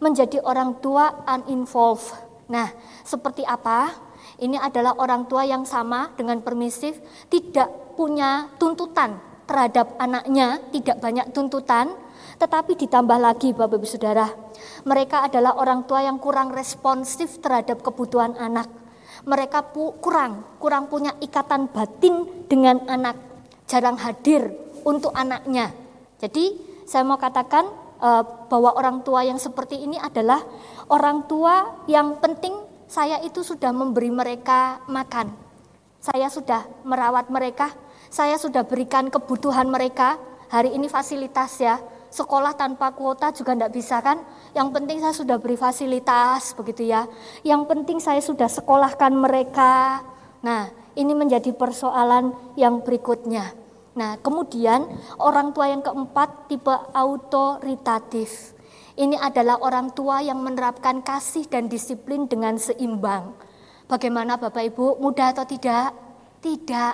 menjadi orang tua uninvolved. Nah, seperti apa? Ini adalah orang tua yang sama dengan permisif, tidak punya tuntutan terhadap anaknya, tidak banyak tuntutan, tetapi ditambah lagi Bapak Ibu Saudara, mereka adalah orang tua yang kurang responsif terhadap kebutuhan anak mereka pu kurang, kurang punya ikatan batin dengan anak, jarang hadir untuk anaknya. Jadi saya mau katakan e, bahwa orang tua yang seperti ini adalah orang tua yang penting saya itu sudah memberi mereka makan. Saya sudah merawat mereka, saya sudah berikan kebutuhan mereka. Hari ini fasilitas ya, sekolah tanpa kuota juga tidak bisa kan. Yang penting saya sudah beri fasilitas begitu ya. Yang penting saya sudah sekolahkan mereka. Nah ini menjadi persoalan yang berikutnya. Nah kemudian orang tua yang keempat tipe autoritatif. Ini adalah orang tua yang menerapkan kasih dan disiplin dengan seimbang. Bagaimana Bapak Ibu, mudah atau tidak? Tidak,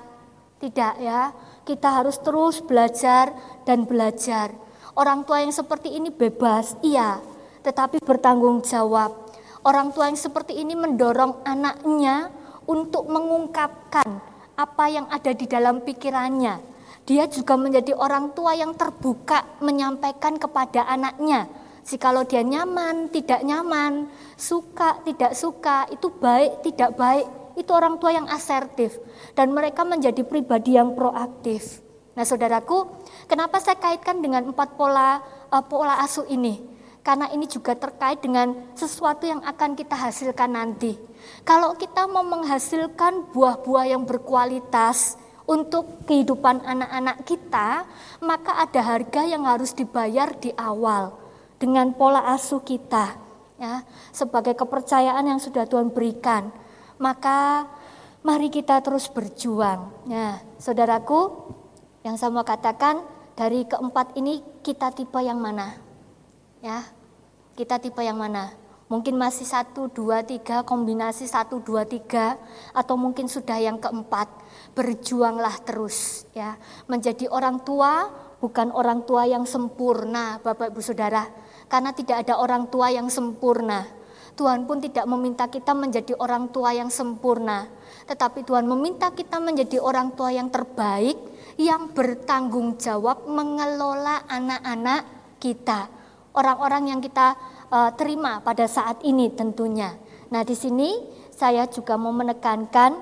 tidak ya. Kita harus terus belajar dan belajar. Orang tua yang seperti ini bebas, iya, tetapi bertanggung jawab. Orang tua yang seperti ini mendorong anaknya untuk mengungkapkan apa yang ada di dalam pikirannya. Dia juga menjadi orang tua yang terbuka menyampaikan kepada anaknya. Jikalau dia nyaman, tidak nyaman, suka, tidak suka, itu baik, tidak baik, itu orang tua yang asertif dan mereka menjadi pribadi yang proaktif. Nah, saudaraku, kenapa saya kaitkan dengan empat pola uh, pola asuh ini? Karena ini juga terkait dengan sesuatu yang akan kita hasilkan nanti. Kalau kita mau menghasilkan buah-buah yang berkualitas untuk kehidupan anak-anak kita, maka ada harga yang harus dibayar di awal dengan pola asuh kita, ya, sebagai kepercayaan yang sudah Tuhan berikan. Maka mari kita terus berjuang. Nah, saudaraku, yang saya mau katakan dari keempat ini kita tipe yang mana? Ya, kita tipe yang mana? Mungkin masih satu, dua, tiga, kombinasi satu, dua, tiga, atau mungkin sudah yang keempat. Berjuanglah terus ya, menjadi orang tua bukan orang tua yang sempurna, Bapak Ibu Saudara. Karena tidak ada orang tua yang sempurna. Tuhan pun tidak meminta kita menjadi orang tua yang sempurna, tetapi Tuhan meminta kita menjadi orang tua yang terbaik yang bertanggung jawab mengelola anak-anak kita, orang-orang yang kita uh, terima pada saat ini tentunya. Nah, di sini saya juga mau menekankan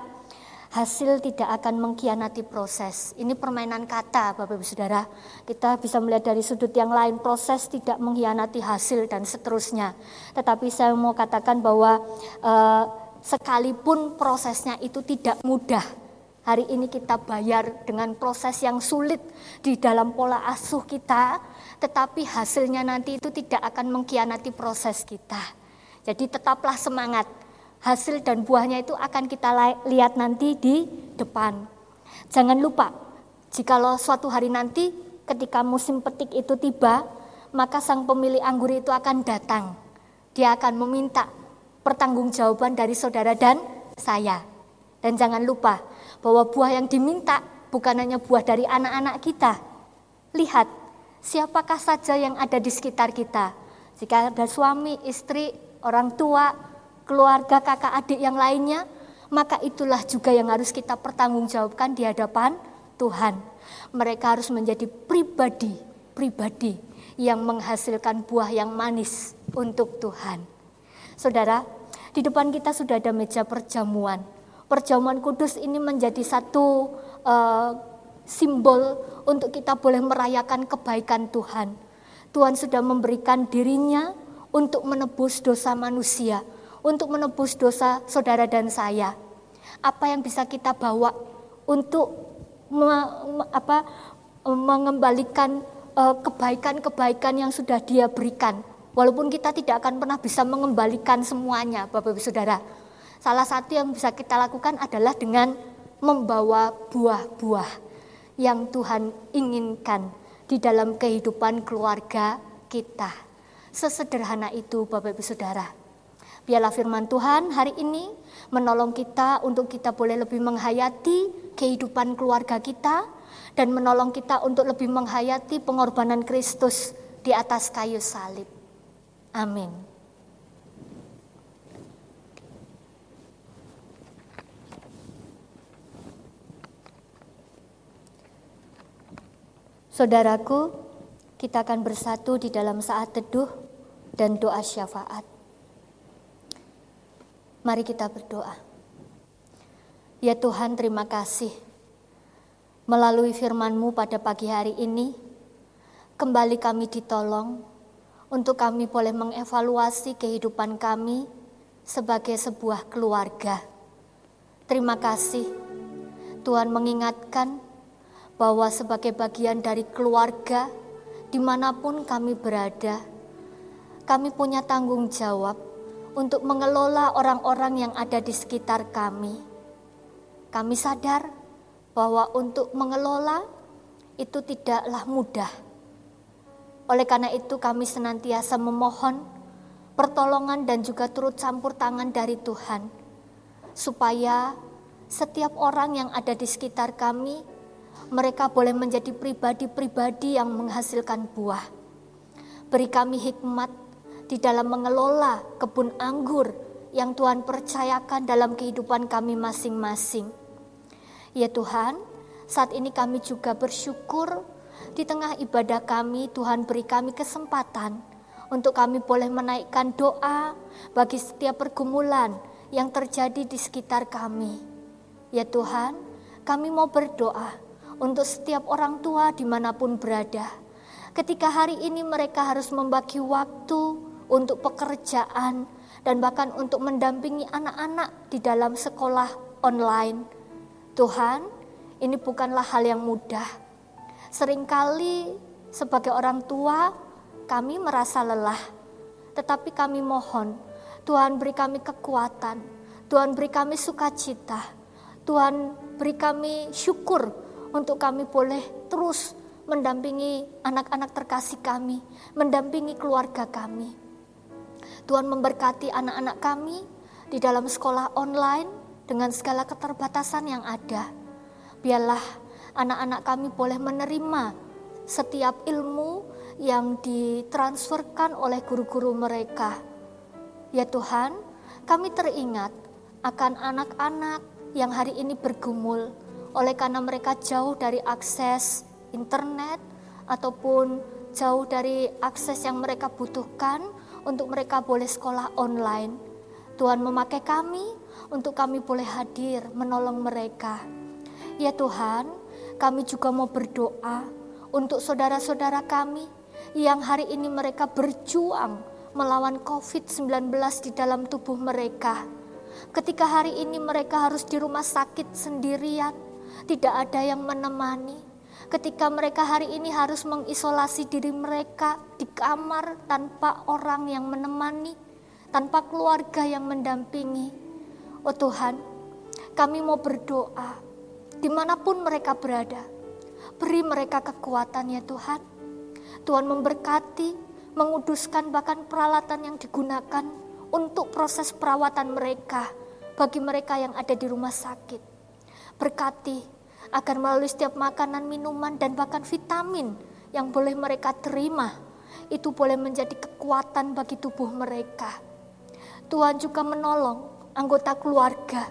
hasil tidak akan mengkhianati proses. Ini permainan kata, Bapak Ibu Saudara. Kita bisa melihat dari sudut yang lain, proses tidak mengkhianati hasil dan seterusnya. Tetapi saya mau katakan bahwa uh, sekalipun prosesnya itu tidak mudah, hari ini kita bayar dengan proses yang sulit di dalam pola asuh kita, tetapi hasilnya nanti itu tidak akan mengkhianati proses kita. Jadi tetaplah semangat. Hasil dan buahnya itu akan kita lihat nanti di depan. Jangan lupa, jikalau suatu hari nanti ketika musim petik itu tiba, maka sang pemilik anggur itu akan datang. Dia akan meminta pertanggungjawaban dari saudara dan saya. Dan jangan lupa bahwa buah yang diminta bukan hanya buah dari anak-anak kita. Lihat, siapakah saja yang ada di sekitar kita. Jika ada suami, istri, orang tua, keluarga, kakak, adik yang lainnya, maka itulah juga yang harus kita pertanggungjawabkan di hadapan Tuhan. Mereka harus menjadi pribadi-pribadi yang menghasilkan buah yang manis untuk Tuhan. Saudara, di depan kita sudah ada meja perjamuan. Perjamuan kudus ini menjadi satu uh, simbol untuk kita boleh merayakan kebaikan Tuhan. Tuhan sudah memberikan dirinya untuk menebus dosa manusia, untuk menebus dosa saudara dan saya. Apa yang bisa kita bawa untuk me, me, apa, mengembalikan eh, kebaikan-kebaikan yang sudah Dia berikan. Walaupun kita tidak akan pernah bisa mengembalikan semuanya, Bapak Ibu Saudara. Salah satu yang bisa kita lakukan adalah dengan membawa buah-buah yang Tuhan inginkan di dalam kehidupan keluarga kita. Sesederhana itu Bapak Ibu Saudara. Biarlah firman Tuhan hari ini menolong kita untuk kita boleh lebih menghayati kehidupan keluarga kita dan menolong kita untuk lebih menghayati pengorbanan Kristus di atas kayu salib. Amin. Saudaraku, kita akan bersatu di dalam saat teduh dan doa syafaat. Mari kita berdoa. Ya Tuhan, terima kasih. Melalui firman-Mu pada pagi hari ini, kembali kami ditolong untuk kami boleh mengevaluasi kehidupan kami sebagai sebuah keluarga. Terima kasih, Tuhan mengingatkan bahwa sebagai bagian dari keluarga, di mana pun kami berada, kami punya tanggung jawab untuk mengelola orang-orang yang ada di sekitar kami. Kami sadar bahwa untuk mengelola itu tidaklah mudah. Oleh karena itu, kami senantiasa memohon pertolongan dan juga turut campur tangan dari Tuhan, supaya setiap orang yang ada di sekitar kami, mereka boleh menjadi pribadi-pribadi yang menghasilkan buah. Beri kami hikmat di dalam mengelola kebun anggur yang Tuhan percayakan dalam kehidupan kami masing-masing. Ya Tuhan, saat ini kami juga bersyukur di tengah ibadah kami Tuhan beri kami kesempatan untuk kami boleh menaikkan doa bagi setiap pergumulan yang terjadi di sekitar kami. Ya Tuhan, kami mau berdoa untuk setiap orang tua di mana pun berada. Ketika hari ini mereka harus membagi waktu untuk pekerjaan, dan bahkan untuk mendampingi anak-anak di dalam sekolah online. Tuhan, ini bukanlah hal yang mudah. Seringkali sebagai orang tua, kami merasa lelah. Tetapi kami mohon, Tuhan beri kami kekuatan, Tuhan beri kami sukacita, Tuhan beri kami syukur untuk kami boleh terus mendampingi anak-anak terkasih kami, mendampingi keluarga kami. Tuhan memberkati anak-anak kami di dalam sekolah online dengan segala keterbatasan yang ada. Biarlah anak-anak kami boleh menerima setiap ilmu yang ditransferkan oleh guru-guru mereka. Ya Tuhan, kami teringat akan anak-anak yang hari ini bergumul oleh karena mereka jauh dari akses internet ataupun jauh dari akses yang mereka butuhkan untuk mereka boleh sekolah online. Tuhan memakai kami untuk kami boleh hadir menolong mereka. Ya Tuhan, kami juga mau berdoa untuk saudara-saudara kami yang hari ini mereka berjuang melawan COVID-19 di dalam tubuh mereka. Ketika hari ini mereka harus di rumah sakit sendirian, tidak ada yang menemani ketika mereka hari ini harus mengisolasi diri mereka di kamar tanpa orang yang menemani, tanpa keluarga yang mendampingi. Oh Tuhan, kami mau berdoa di mana pun mereka berada. Beri mereka kekuatan ya Tuhan. Tuhan memberkati, menguduskan bahkan peralatan yang digunakan untuk proses perawatan mereka bagi mereka yang ada di rumah sakit. Berkati agar melalui setiap makanan, minuman, dan bahkan vitamin yang boleh mereka terima, itu boleh menjadi kekuatan bagi tubuh mereka. Tuhan juga menolong anggota keluarga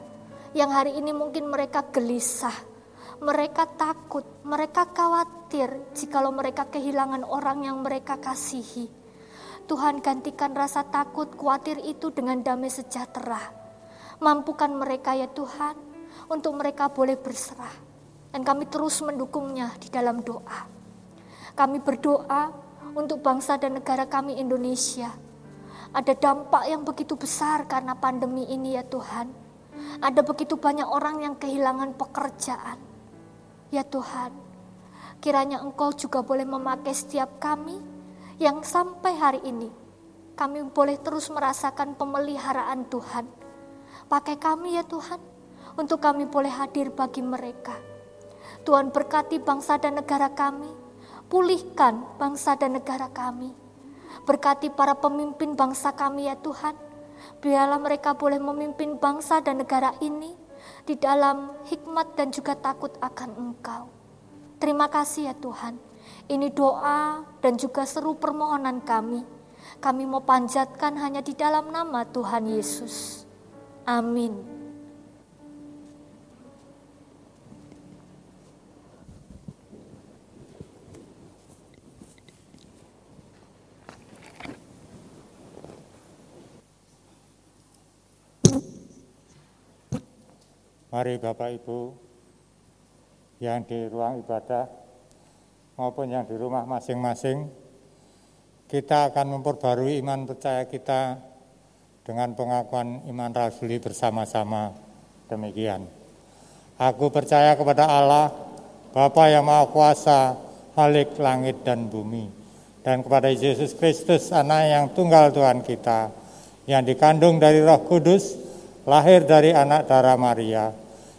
yang hari ini mungkin mereka gelisah, mereka takut, mereka khawatir jikalau mereka kehilangan orang yang mereka kasihi. Tuhan gantikan rasa takut, khawatir itu dengan damai sejahtera. Mampukan mereka ya Tuhan, untuk mereka boleh berserah. Dan kami terus mendukungnya di dalam doa. Kami berdoa untuk bangsa dan negara kami Indonesia. Ada dampak yang begitu besar karena pandemi ini ya Tuhan. Ada begitu banyak orang yang kehilangan pekerjaan. Ya Tuhan, kiranya Engkau juga boleh memakai setiap kami yang sampai hari ini kami boleh terus merasakan pemeliharaan Tuhan. Pakai kami ya Tuhan, untuk kami boleh hadir bagi mereka. Tuhan berkati bangsa dan negara kami, pulihkan bangsa dan negara kami. Berkati para pemimpin bangsa kami ya Tuhan, biarlah mereka boleh memimpin bangsa dan negara ini di dalam hikmat dan juga takut akan Engkau. Terima kasih ya Tuhan. Ini doa dan juga seru permohonan kami. Kami mau panjatkan hanya di dalam nama Tuhan Yesus. Amin. Mari Bapak Ibu yang di ruang ibadah maupun yang di rumah masing-masing, kita akan memperbarui iman percaya kita dengan pengakuan iman rasuli bersama-sama demikian. Aku percaya kepada Allah, Bapa yang Maha Kuasa, Halik langit dan bumi, dan kepada Yesus Kristus, Anak yang tunggal Tuhan kita, yang dikandung dari Roh Kudus, lahir dari anak darah Maria,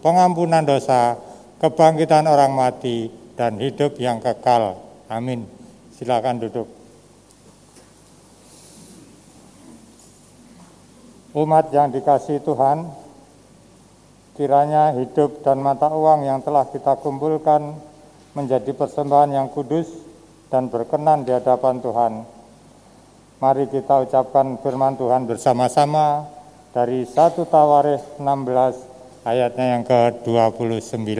pengampunan dosa, kebangkitan orang mati, dan hidup yang kekal. Amin. Silakan duduk. Umat yang dikasih Tuhan, kiranya hidup dan mata uang yang telah kita kumpulkan menjadi persembahan yang kudus dan berkenan di hadapan Tuhan. Mari kita ucapkan firman Tuhan bersama-sama dari 1 Tawarikh 16 ayatnya yang ke-29.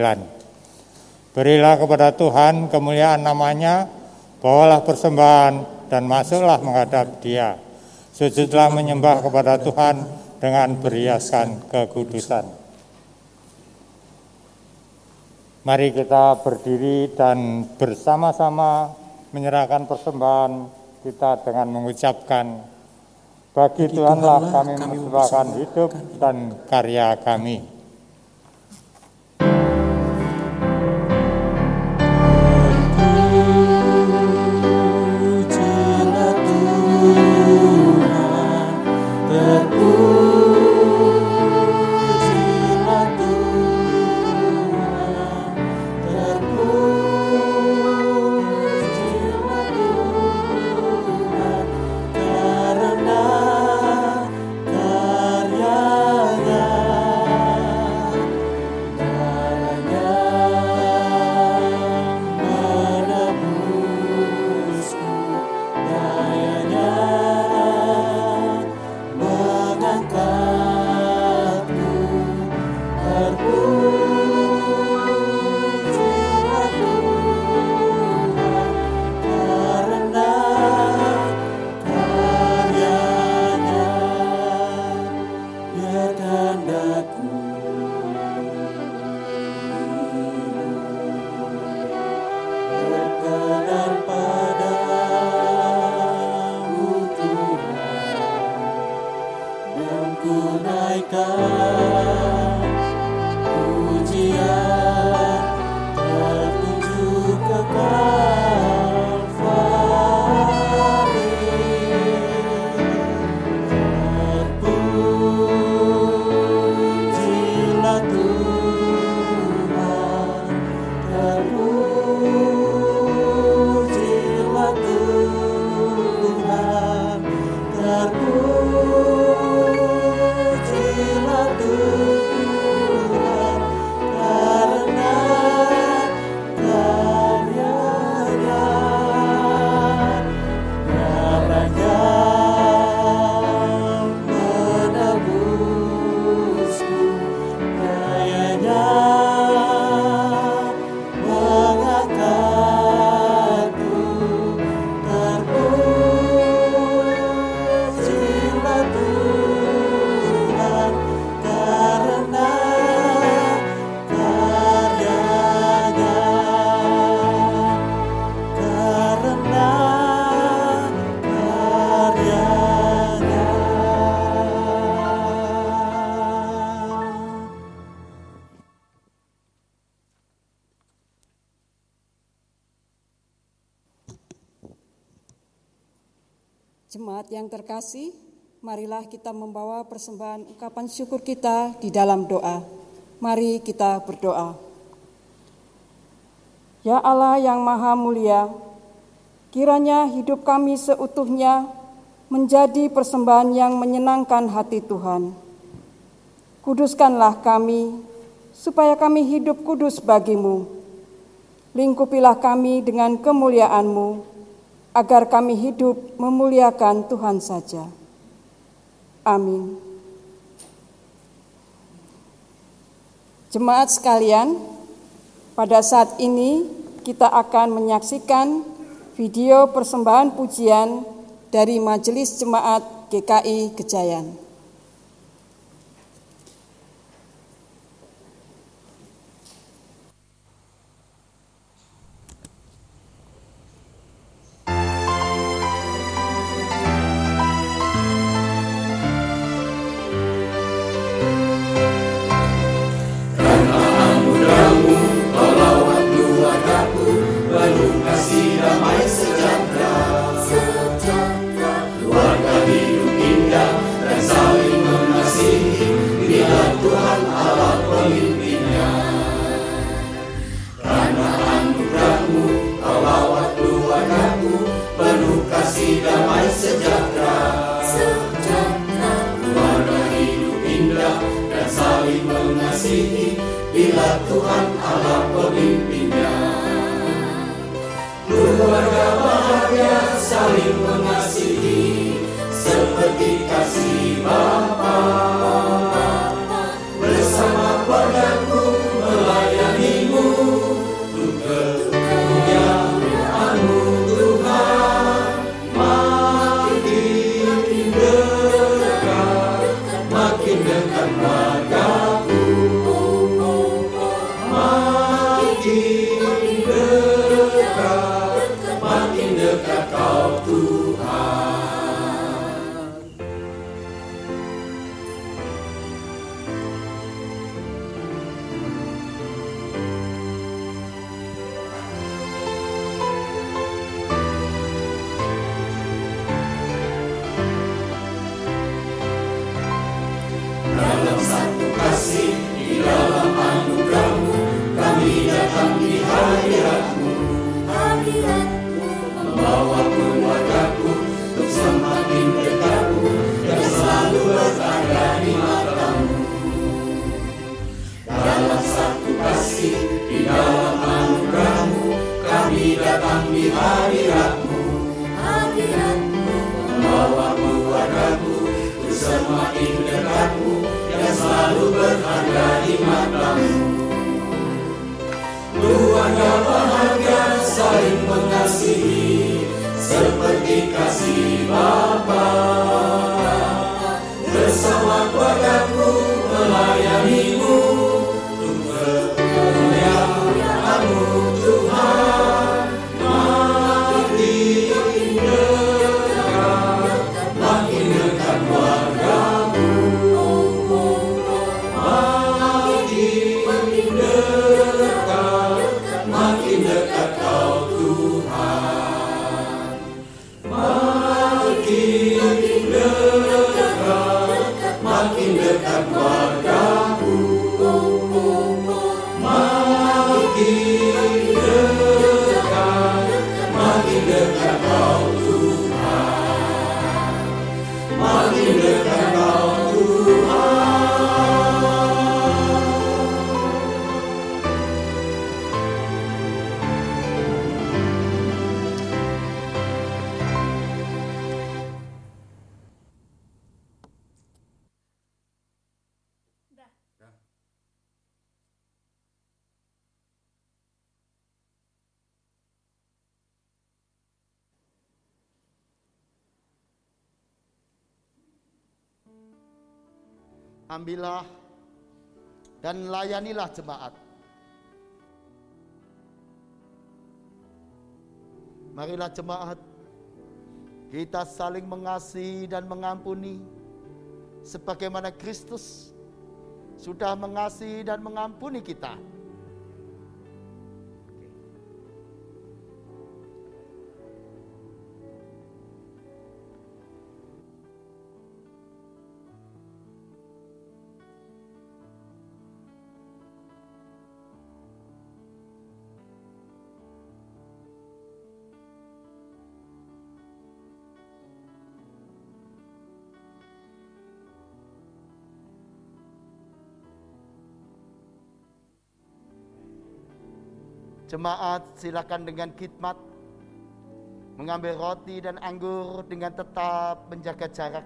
Berilah kepada Tuhan kemuliaan namanya, bawalah persembahan dan masuklah menghadap dia. Sujudlah menyembah kepada Tuhan dengan beriaskan kekudusan. Mari kita berdiri dan bersama-sama menyerahkan persembahan kita dengan mengucapkan bagi Tuhanlah kami mempersembahkan hidup dan karya kami. Terkasih, marilah kita membawa persembahan ungkapan syukur kita di dalam doa. Mari kita berdoa. Ya Allah yang Maha Mulia, kiranya hidup kami seutuhnya menjadi persembahan yang menyenangkan hati Tuhan. Kuduskanlah kami, supaya kami hidup kudus bagimu. Lingkupilah kami dengan kemuliaan-Mu, agar kami hidup memuliakan Tuhan saja. Amin. Jemaat sekalian, pada saat ini kita akan menyaksikan video persembahan pujian dari Majelis Jemaat GKI Gejayan. Layanilah jemaat. Marilah jemaat kita saling mengasihi dan mengampuni sebagaimana Kristus sudah mengasihi dan mengampuni kita. Jemaat silakan dengan khidmat mengambil roti dan anggur dengan tetap menjaga jarak.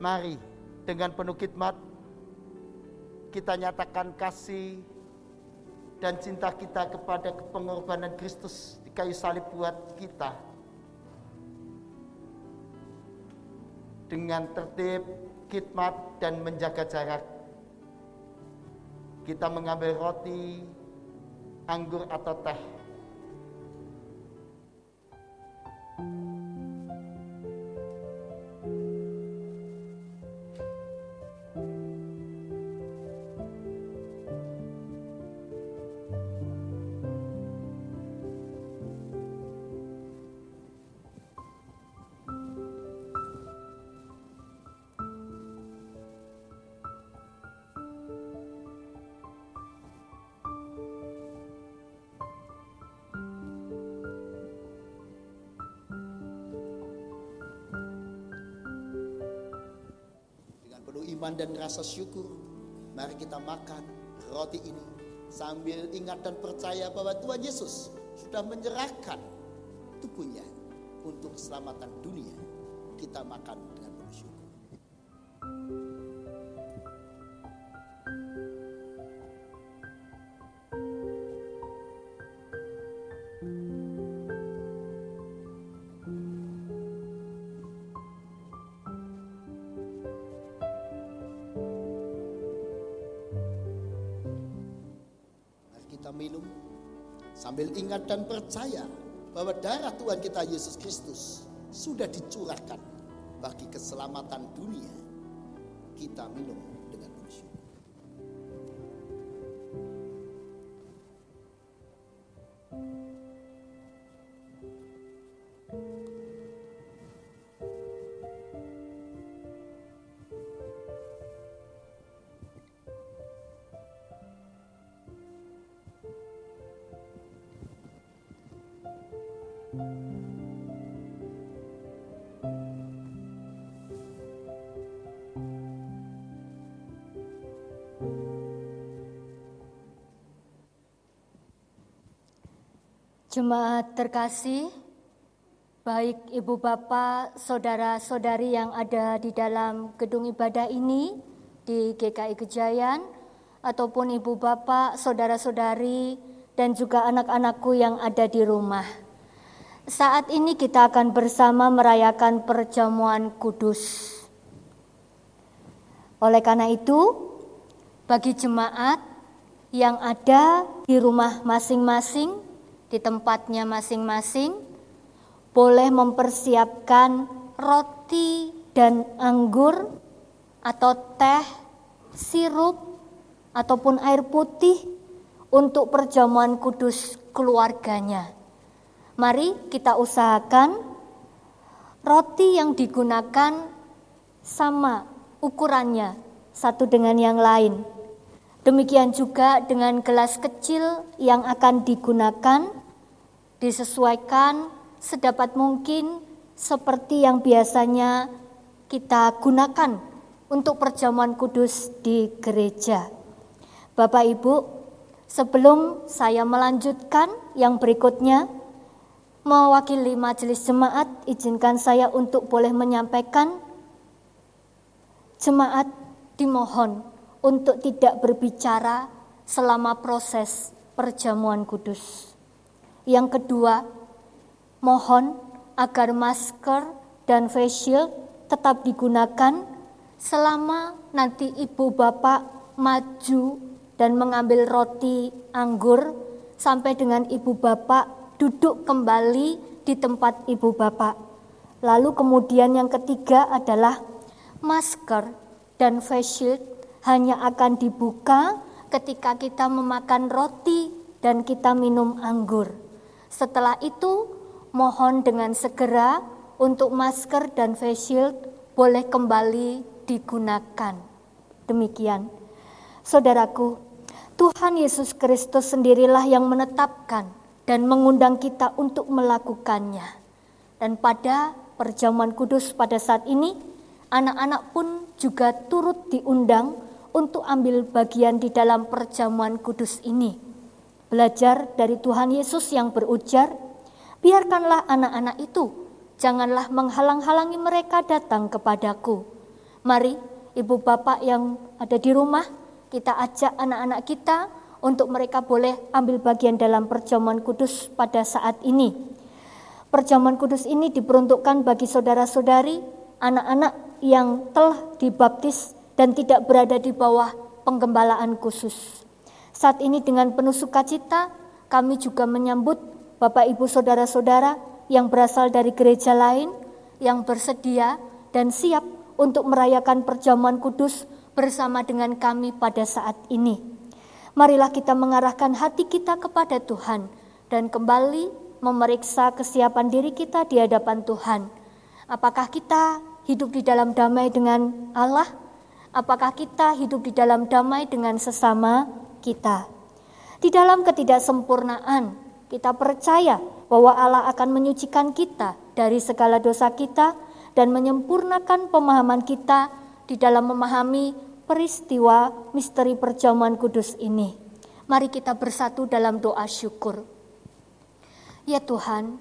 Mari dengan penuh khidmat kita nyatakan kasih dan cinta kita kepada pengorbanan Kristus di kayu salib buat kita. Dengan tertib, khidmat dan menjaga jarak kita mengambil roti, anggur atau teh. Dan rasa syukur, mari kita makan roti ini sambil ingat dan percaya bahwa Tuhan Yesus sudah menyerahkan tubuhnya untuk keselamatan dunia. Kita makan ingat dan percaya bahwa darah Tuhan kita Yesus Kristus sudah dicurahkan bagi keselamatan dunia. Kita minum Jemaat terkasih, baik ibu bapak, saudara-saudari yang ada di dalam gedung ibadah ini di GKI Kejayan, ataupun ibu bapak, saudara-saudari, dan juga anak-anakku yang ada di rumah. Saat ini kita akan bersama merayakan perjamuan kudus. Oleh karena itu, bagi jemaat yang ada di rumah masing-masing, di tempatnya masing-masing, boleh mempersiapkan roti dan anggur atau teh, sirup, ataupun air putih untuk perjamuan kudus keluarganya. Mari kita usahakan roti yang digunakan sama ukurannya satu dengan yang lain. Demikian juga dengan gelas kecil yang akan digunakan disesuaikan sedapat mungkin seperti yang biasanya kita gunakan untuk perjamuan kudus di gereja. Bapak Ibu, sebelum saya melanjutkan yang berikutnya, mewakili majelis jemaat, izinkan saya untuk boleh menyampaikan jemaat dimohon untuk tidak berbicara selama proses perjamuan kudus. Yang kedua, mohon agar masker dan face shield tetap digunakan selama nanti ibu bapak maju dan mengambil roti anggur sampai dengan ibu bapak duduk kembali di tempat ibu bapak. Lalu kemudian yang ketiga adalah masker dan face shield hanya akan dibuka ketika kita memakan roti dan kita minum anggur. Setelah itu, mohon dengan segera untuk masker dan face shield boleh kembali digunakan. Demikian. Saudaraku, Tuhan Yesus Kristus sendirilah yang menetapkan dan mengundang kita untuk melakukannya. Dan pada perjamuan kudus pada saat ini, anak-anak pun juga turut diundang untuk ambil bagian di dalam perjamuan kudus ini. Belajar dari Tuhan Yesus yang berujar, biarkanlah anak-anak itu, janganlah menghalang-halangi mereka datang kepadaku. Mari ibu bapak yang ada di rumah, kita ajak anak-anak kita untuk mereka boleh ambil bagian dalam perjamuan kudus pada saat ini. Perjamuan kudus ini diperuntukkan bagi saudara-saudari, anak-anak yang telah dibaptis dan tidak berada di bawah penggembalaan khusus. Saat ini dengan penuh sukacita kami juga menyambut Bapak Ibu saudara-saudara yang berasal dari gereja lain yang bersedia dan siap untuk merayakan perjamuan kudus bersama dengan kami pada saat ini. Marilah kita mengarahkan hati kita kepada Tuhan dan kembali memeriksa kesiapan diri kita di hadapan Tuhan. Apakah kita hidup di dalam damai dengan Allah? apakah kita hidup di dalam damai dengan sesama kita. Di dalam ketidaksempurnaan, kita percaya bahwa Allah akan menyucikan kita dari segala dosa kita dan menyempurnakan pemahaman kita di dalam memahami peristiwa misteri perjamuan kudus ini. Mari kita bersatu dalam doa syukur. Ya Tuhan,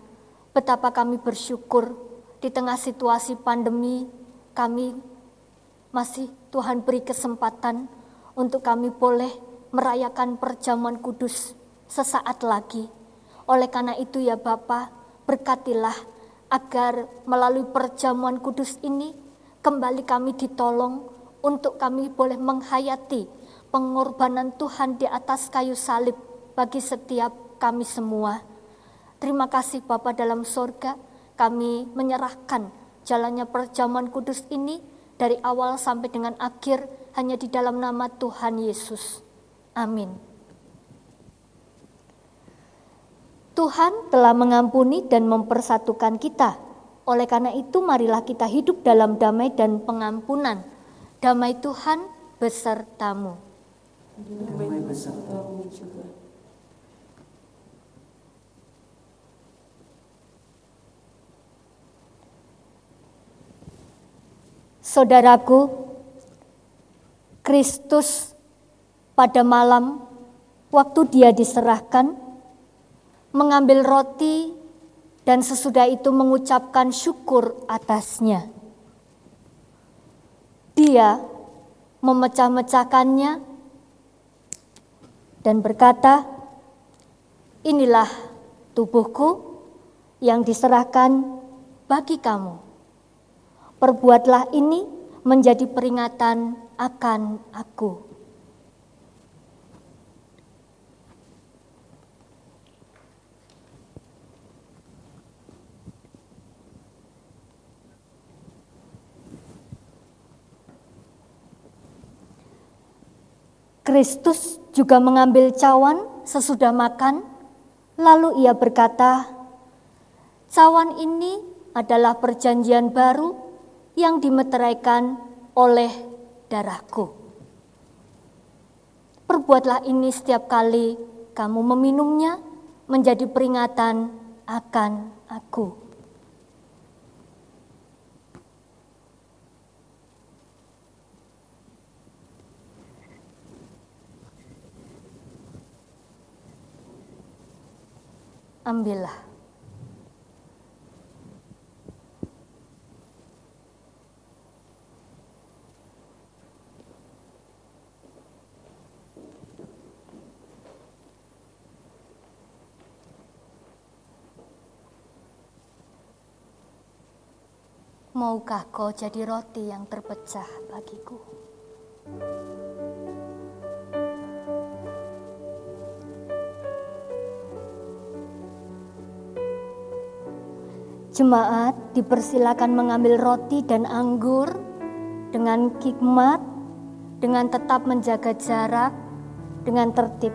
betapa kami bersyukur di tengah situasi pandemi, kami masih Tuhan beri kesempatan untuk kami boleh merayakan perjamuan kudus sesaat lagi. Oleh karena itu ya Bapa, berkatilah agar melalui perjamuan kudus ini kembali kami ditolong untuk kami boleh menghayati pengorbanan Tuhan di atas kayu salib bagi setiap kami semua. Terima kasih Bapa dalam sorga, kami menyerahkan jalannya perjamuan kudus ini dari awal sampai dengan akhir hanya di dalam nama Tuhan Yesus. Amin. Tuhan telah mengampuni dan mempersatukan kita. Oleh karena itu, marilah kita hidup dalam damai dan pengampunan. Damai Tuhan besertamu. Damai besertamu juga. Saudaraku, Kristus pada malam waktu dia diserahkan mengambil roti dan sesudah itu mengucapkan syukur atasnya. Dia memecah-mecahkannya dan berkata, "Inilah tubuhku yang diserahkan bagi kamu." Perbuatlah ini menjadi peringatan akan aku. Kristus juga mengambil cawan sesudah makan, lalu ia berkata, "Cawan ini adalah perjanjian baru yang dimeteraikan oleh darahku. Perbuatlah ini setiap kali kamu meminumnya menjadi peringatan akan aku. Ambillah. maukah kau jadi roti yang terpecah bagiku? Jemaat dipersilakan mengambil roti dan anggur dengan hikmat, dengan tetap menjaga jarak, dengan tertib.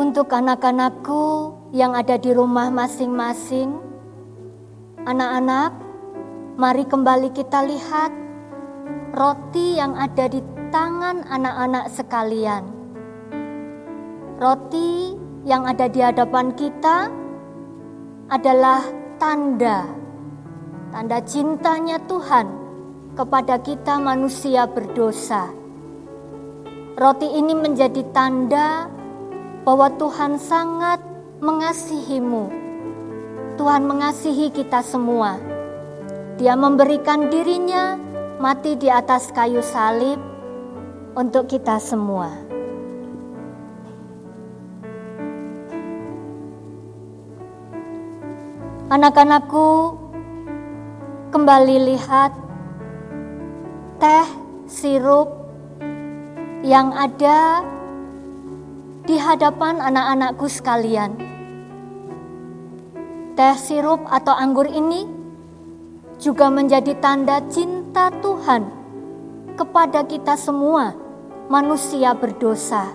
Untuk anak-anakku yang ada di rumah masing-masing, anak-anak, mari kembali kita lihat roti yang ada di tangan anak-anak sekalian. Roti yang ada di hadapan kita adalah tanda, tanda cintanya Tuhan kepada kita manusia berdosa. Roti ini menjadi tanda bahwa Tuhan sangat mengasihimu. Tuhan mengasihi kita semua. Dia memberikan dirinya mati di atas kayu salib untuk kita semua. Anak-anakku, kembali lihat teh sirup yang ada di hadapan anak-anakku sekalian. Teh sirup atau anggur ini juga menjadi tanda cinta Tuhan kepada kita semua, manusia berdosa.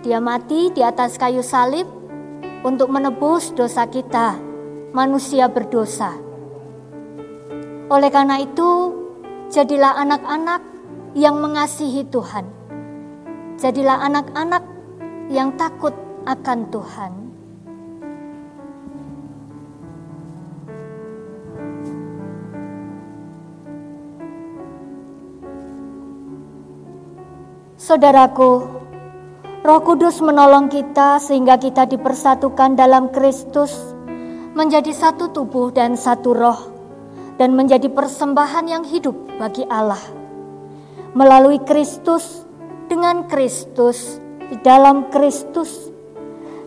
Dia mati di atas kayu salib untuk menebus dosa kita, manusia berdosa. Oleh karena itu, jadilah anak-anak yang mengasihi Tuhan. Jadilah anak-anak yang takut akan Tuhan. Saudaraku, Roh Kudus menolong kita sehingga kita dipersatukan dalam Kristus, menjadi satu tubuh dan satu roh, dan menjadi persembahan yang hidup bagi Allah. Melalui Kristus, dengan Kristus, di dalam Kristus.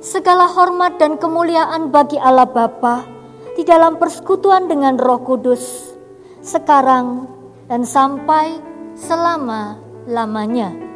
Segala hormat dan kemuliaan bagi Allah Bapa di dalam persekutuan dengan Roh Kudus, sekarang dan sampai selama-lamanya.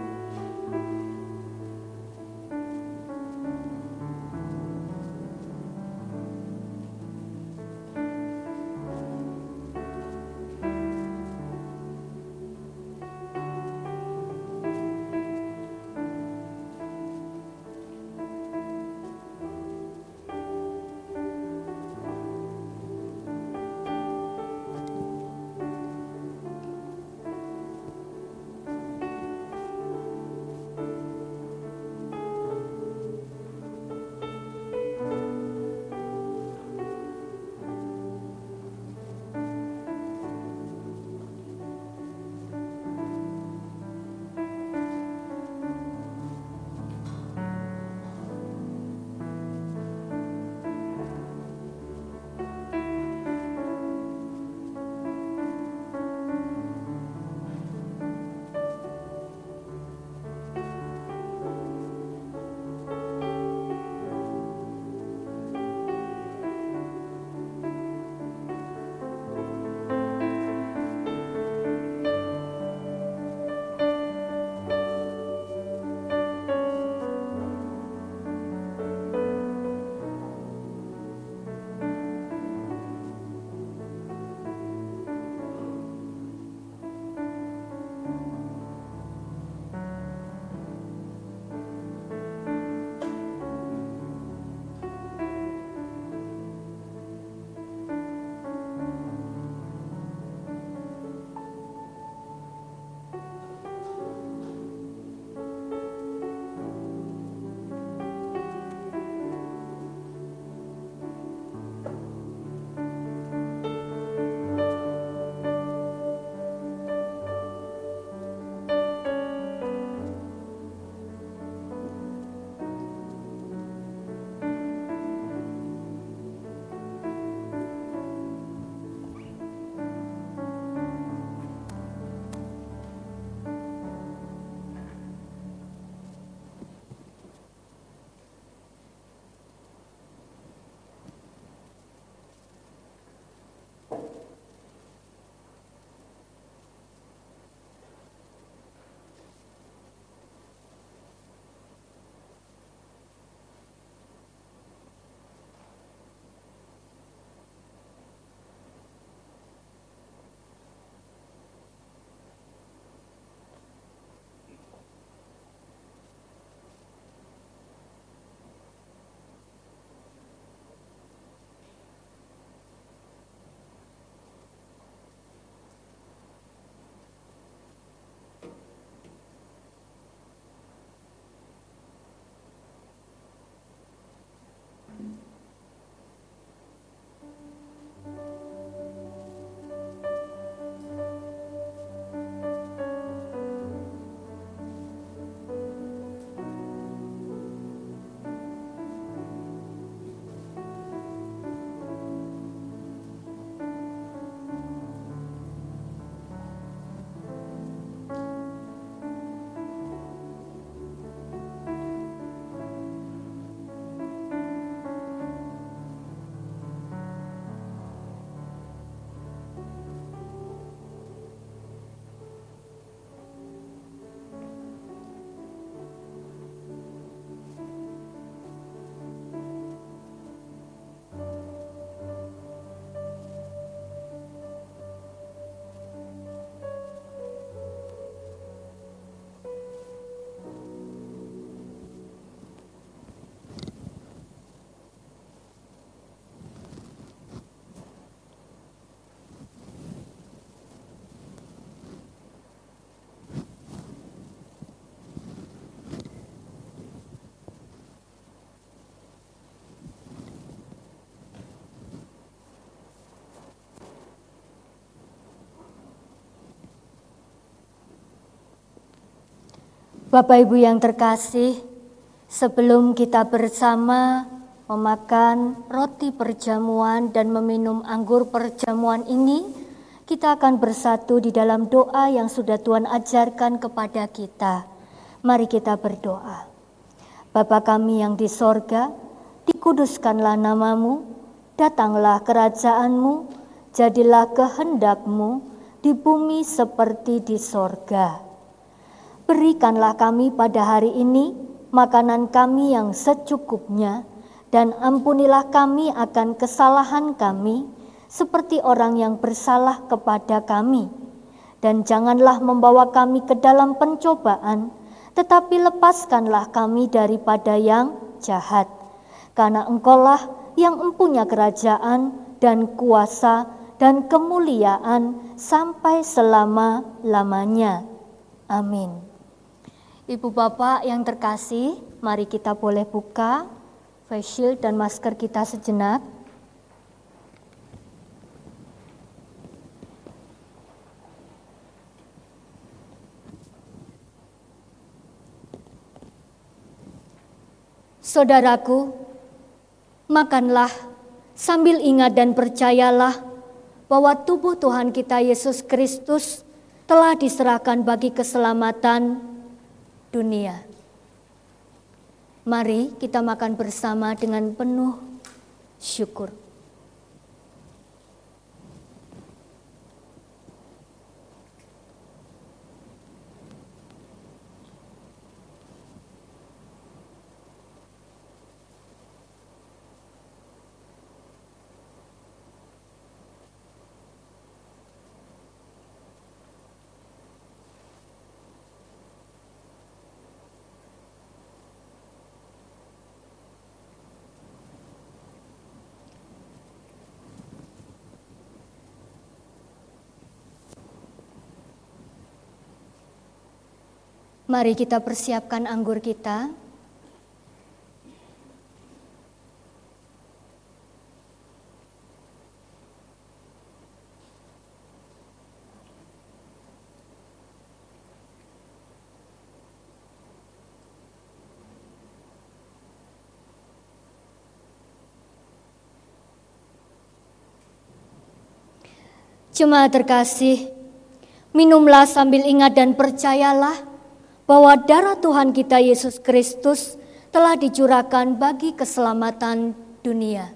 Bapak Ibu yang terkasih, sebelum kita bersama memakan roti perjamuan dan meminum anggur perjamuan ini, kita akan bersatu di dalam doa yang sudah Tuhan ajarkan kepada kita. Mari kita berdoa. Bapa kami yang di sorga, dikuduskanlah namamu, datanglah kerajaanmu, jadilah kehendakmu di bumi seperti di sorga. Berikanlah kami pada hari ini makanan kami yang secukupnya, dan ampunilah kami akan kesalahan kami, seperti orang yang bersalah kepada kami. Dan janganlah membawa kami ke dalam pencobaan, tetapi lepaskanlah kami daripada yang jahat. Karena engkaulah yang empunya kerajaan dan kuasa dan kemuliaan sampai selama-lamanya. Amin. Ibu bapak yang terkasih, mari kita boleh buka face shield dan masker kita sejenak. Saudaraku, makanlah sambil ingat dan percayalah bahwa tubuh Tuhan kita Yesus Kristus telah diserahkan bagi keselamatan dunia. Mari kita makan bersama dengan penuh syukur. Mari kita persiapkan anggur kita. Jemaat terkasih, minumlah sambil ingat dan percayalah bahwa darah Tuhan kita Yesus Kristus telah dicurahkan bagi keselamatan dunia.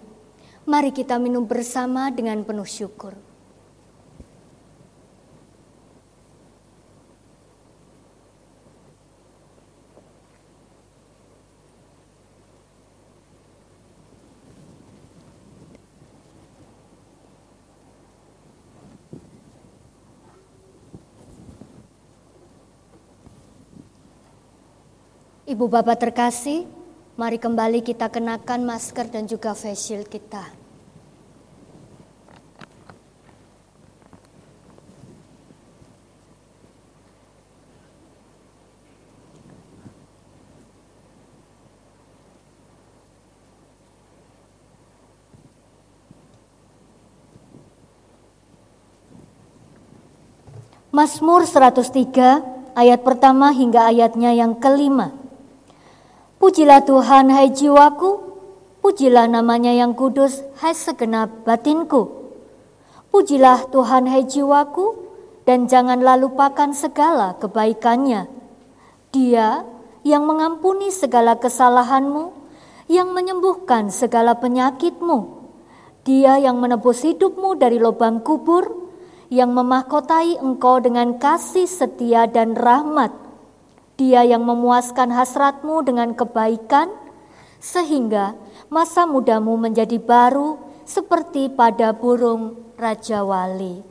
Mari kita minum bersama dengan penuh syukur. Ibu bapak terkasih, mari kembali kita kenakan masker dan juga face shield kita. Mazmur 103 ayat pertama hingga ayatnya yang kelima. Pujilah Tuhan hai jiwaku, pujilah namanya yang kudus hai segenap batinku. Pujilah Tuhan hai jiwaku, dan janganlah lupakan segala kebaikannya. Dia yang mengampuni segala kesalahanmu, yang menyembuhkan segala penyakitmu. Dia yang menebus hidupmu dari lubang kubur, yang memahkotai engkau dengan kasih setia dan rahmat dia yang memuaskan hasratmu dengan kebaikan, sehingga masa mudamu menjadi baru seperti pada burung Raja Wali.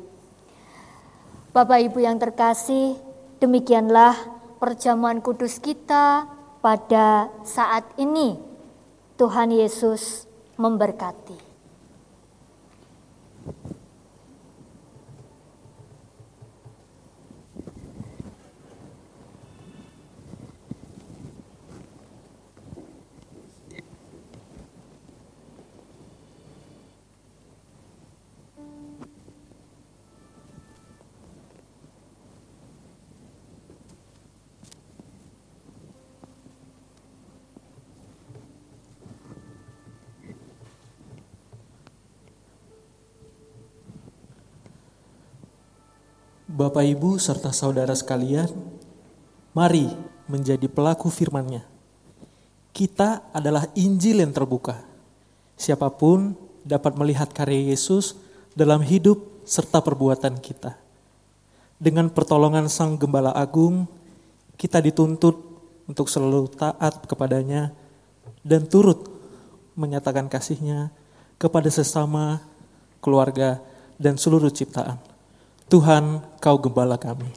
Bapak Ibu yang terkasih, demikianlah perjamuan kudus kita pada saat ini. Tuhan Yesus memberkati. Bapak Ibu serta saudara sekalian, mari menjadi pelaku firman-Nya. Kita adalah Injil yang terbuka. Siapa pun dapat melihat karya Yesus dalam hidup serta perbuatan kita. Dengan pertolongan Sang Gembala Agung, kita dituntut untuk selalu taat kepadanya dan turut menyatakan kasihnya kepada sesama, keluarga, dan seluruh ciptaan. Tuhan, kau gembala kami.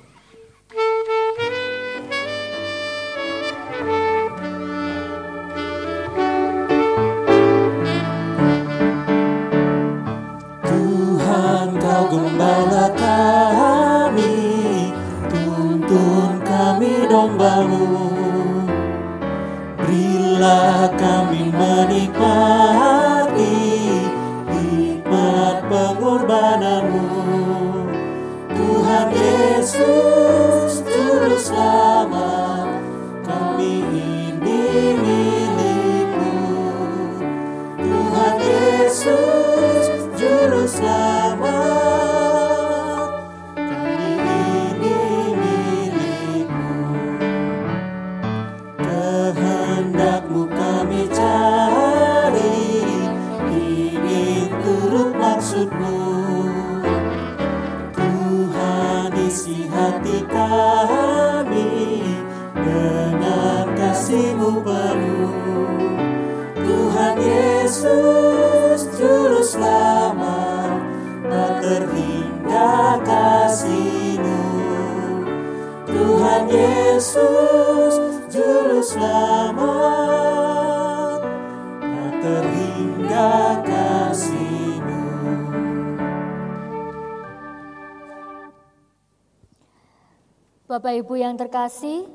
Ibu yang terkasih,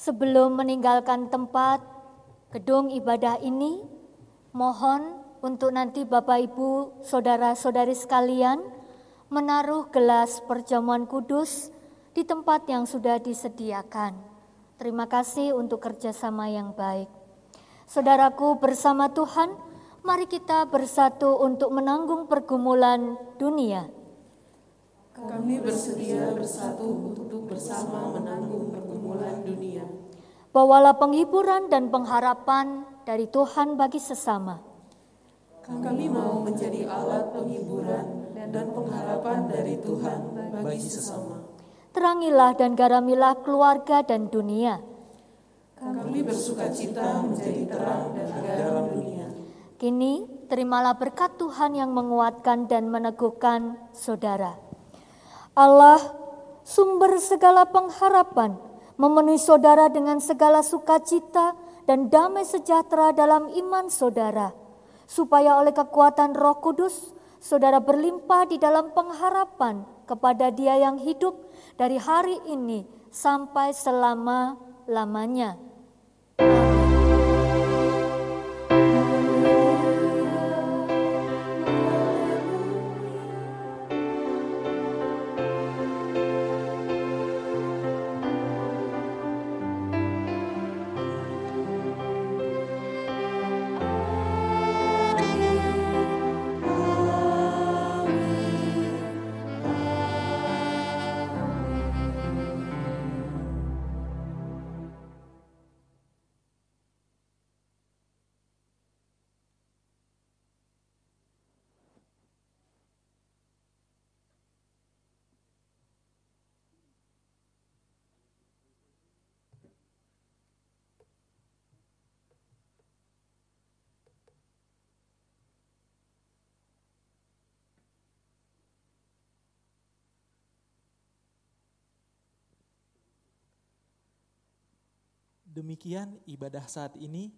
sebelum meninggalkan tempat gedung ibadah ini, mohon untuk nanti Bapak Ibu, saudara-saudari sekalian, menaruh gelas perjamuan kudus di tempat yang sudah disediakan. Terima kasih untuk kerjasama yang baik. Saudaraku bersama Tuhan, mari kita bersatu untuk menanggung pergumulan dunia. Kami bersedia bersatu untuk bersama menanggung pergumulan dunia. Bawalah penghiburan dan pengharapan dari Tuhan bagi sesama. Kami mau menjadi alat penghiburan dan pengharapan dari Tuhan bagi sesama. Terangilah dan garamilah keluarga dan dunia. Kami bersuka cita menjadi terang dan garam dunia. Kini terimalah berkat Tuhan yang menguatkan dan meneguhkan saudara. Allah, sumber segala pengharapan, memenuhi saudara dengan segala sukacita dan damai sejahtera dalam iman saudara, supaya oleh kekuatan Roh Kudus saudara berlimpah di dalam pengharapan kepada Dia yang hidup dari hari ini sampai selama-lamanya. Demikian ibadah saat ini.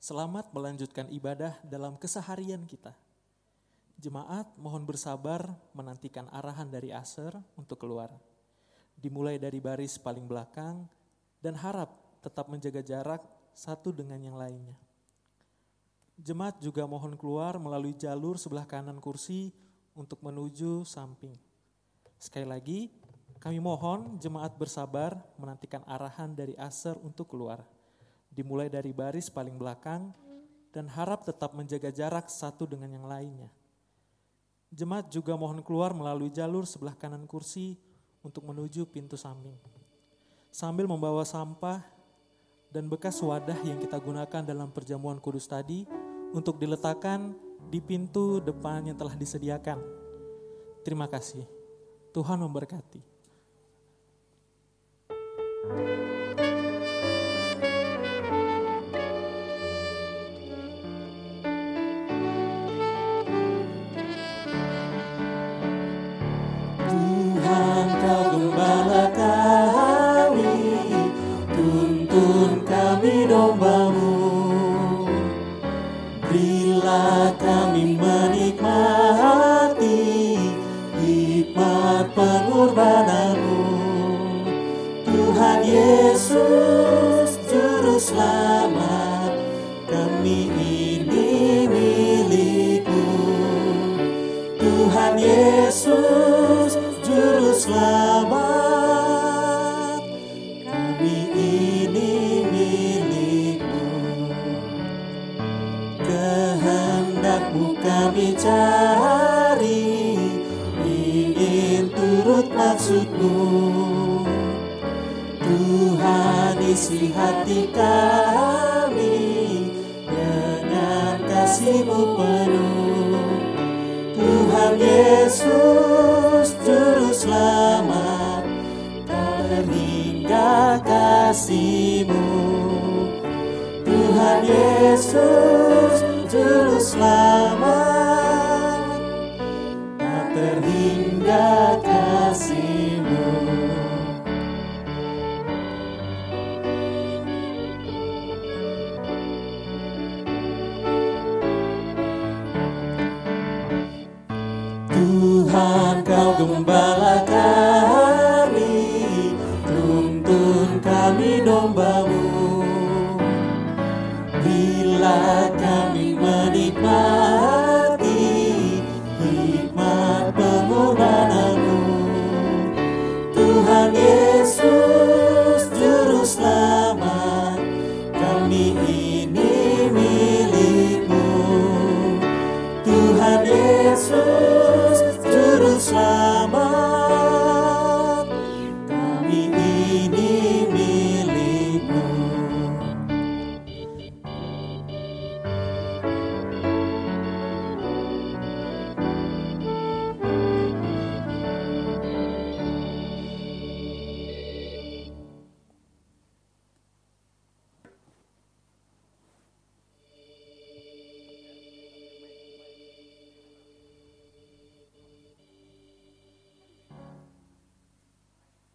Selamat melanjutkan ibadah dalam keseharian kita. Jemaat mohon bersabar menantikan arahan dari aser untuk keluar. Dimulai dari baris paling belakang dan harap tetap menjaga jarak satu dengan yang lainnya. Jemaat juga mohon keluar melalui jalur sebelah kanan kursi untuk menuju samping. Sekali lagi, kami mohon jemaat bersabar menantikan arahan dari aser untuk keluar. Dimulai dari baris paling belakang dan harap tetap menjaga jarak satu dengan yang lainnya. Jemaat juga mohon keluar melalui jalur sebelah kanan kursi untuk menuju pintu samping. Sambil membawa sampah dan bekas wadah yang kita gunakan dalam perjamuan kudus tadi untuk diletakkan di pintu depan yang telah disediakan. Terima kasih. Tuhan memberkati. Tuhan kami Dengan kasihmu penuh. Tuhan Yesus Juru Selamat Terhingga kasihmu. Tuhan Yesus Juru Selamat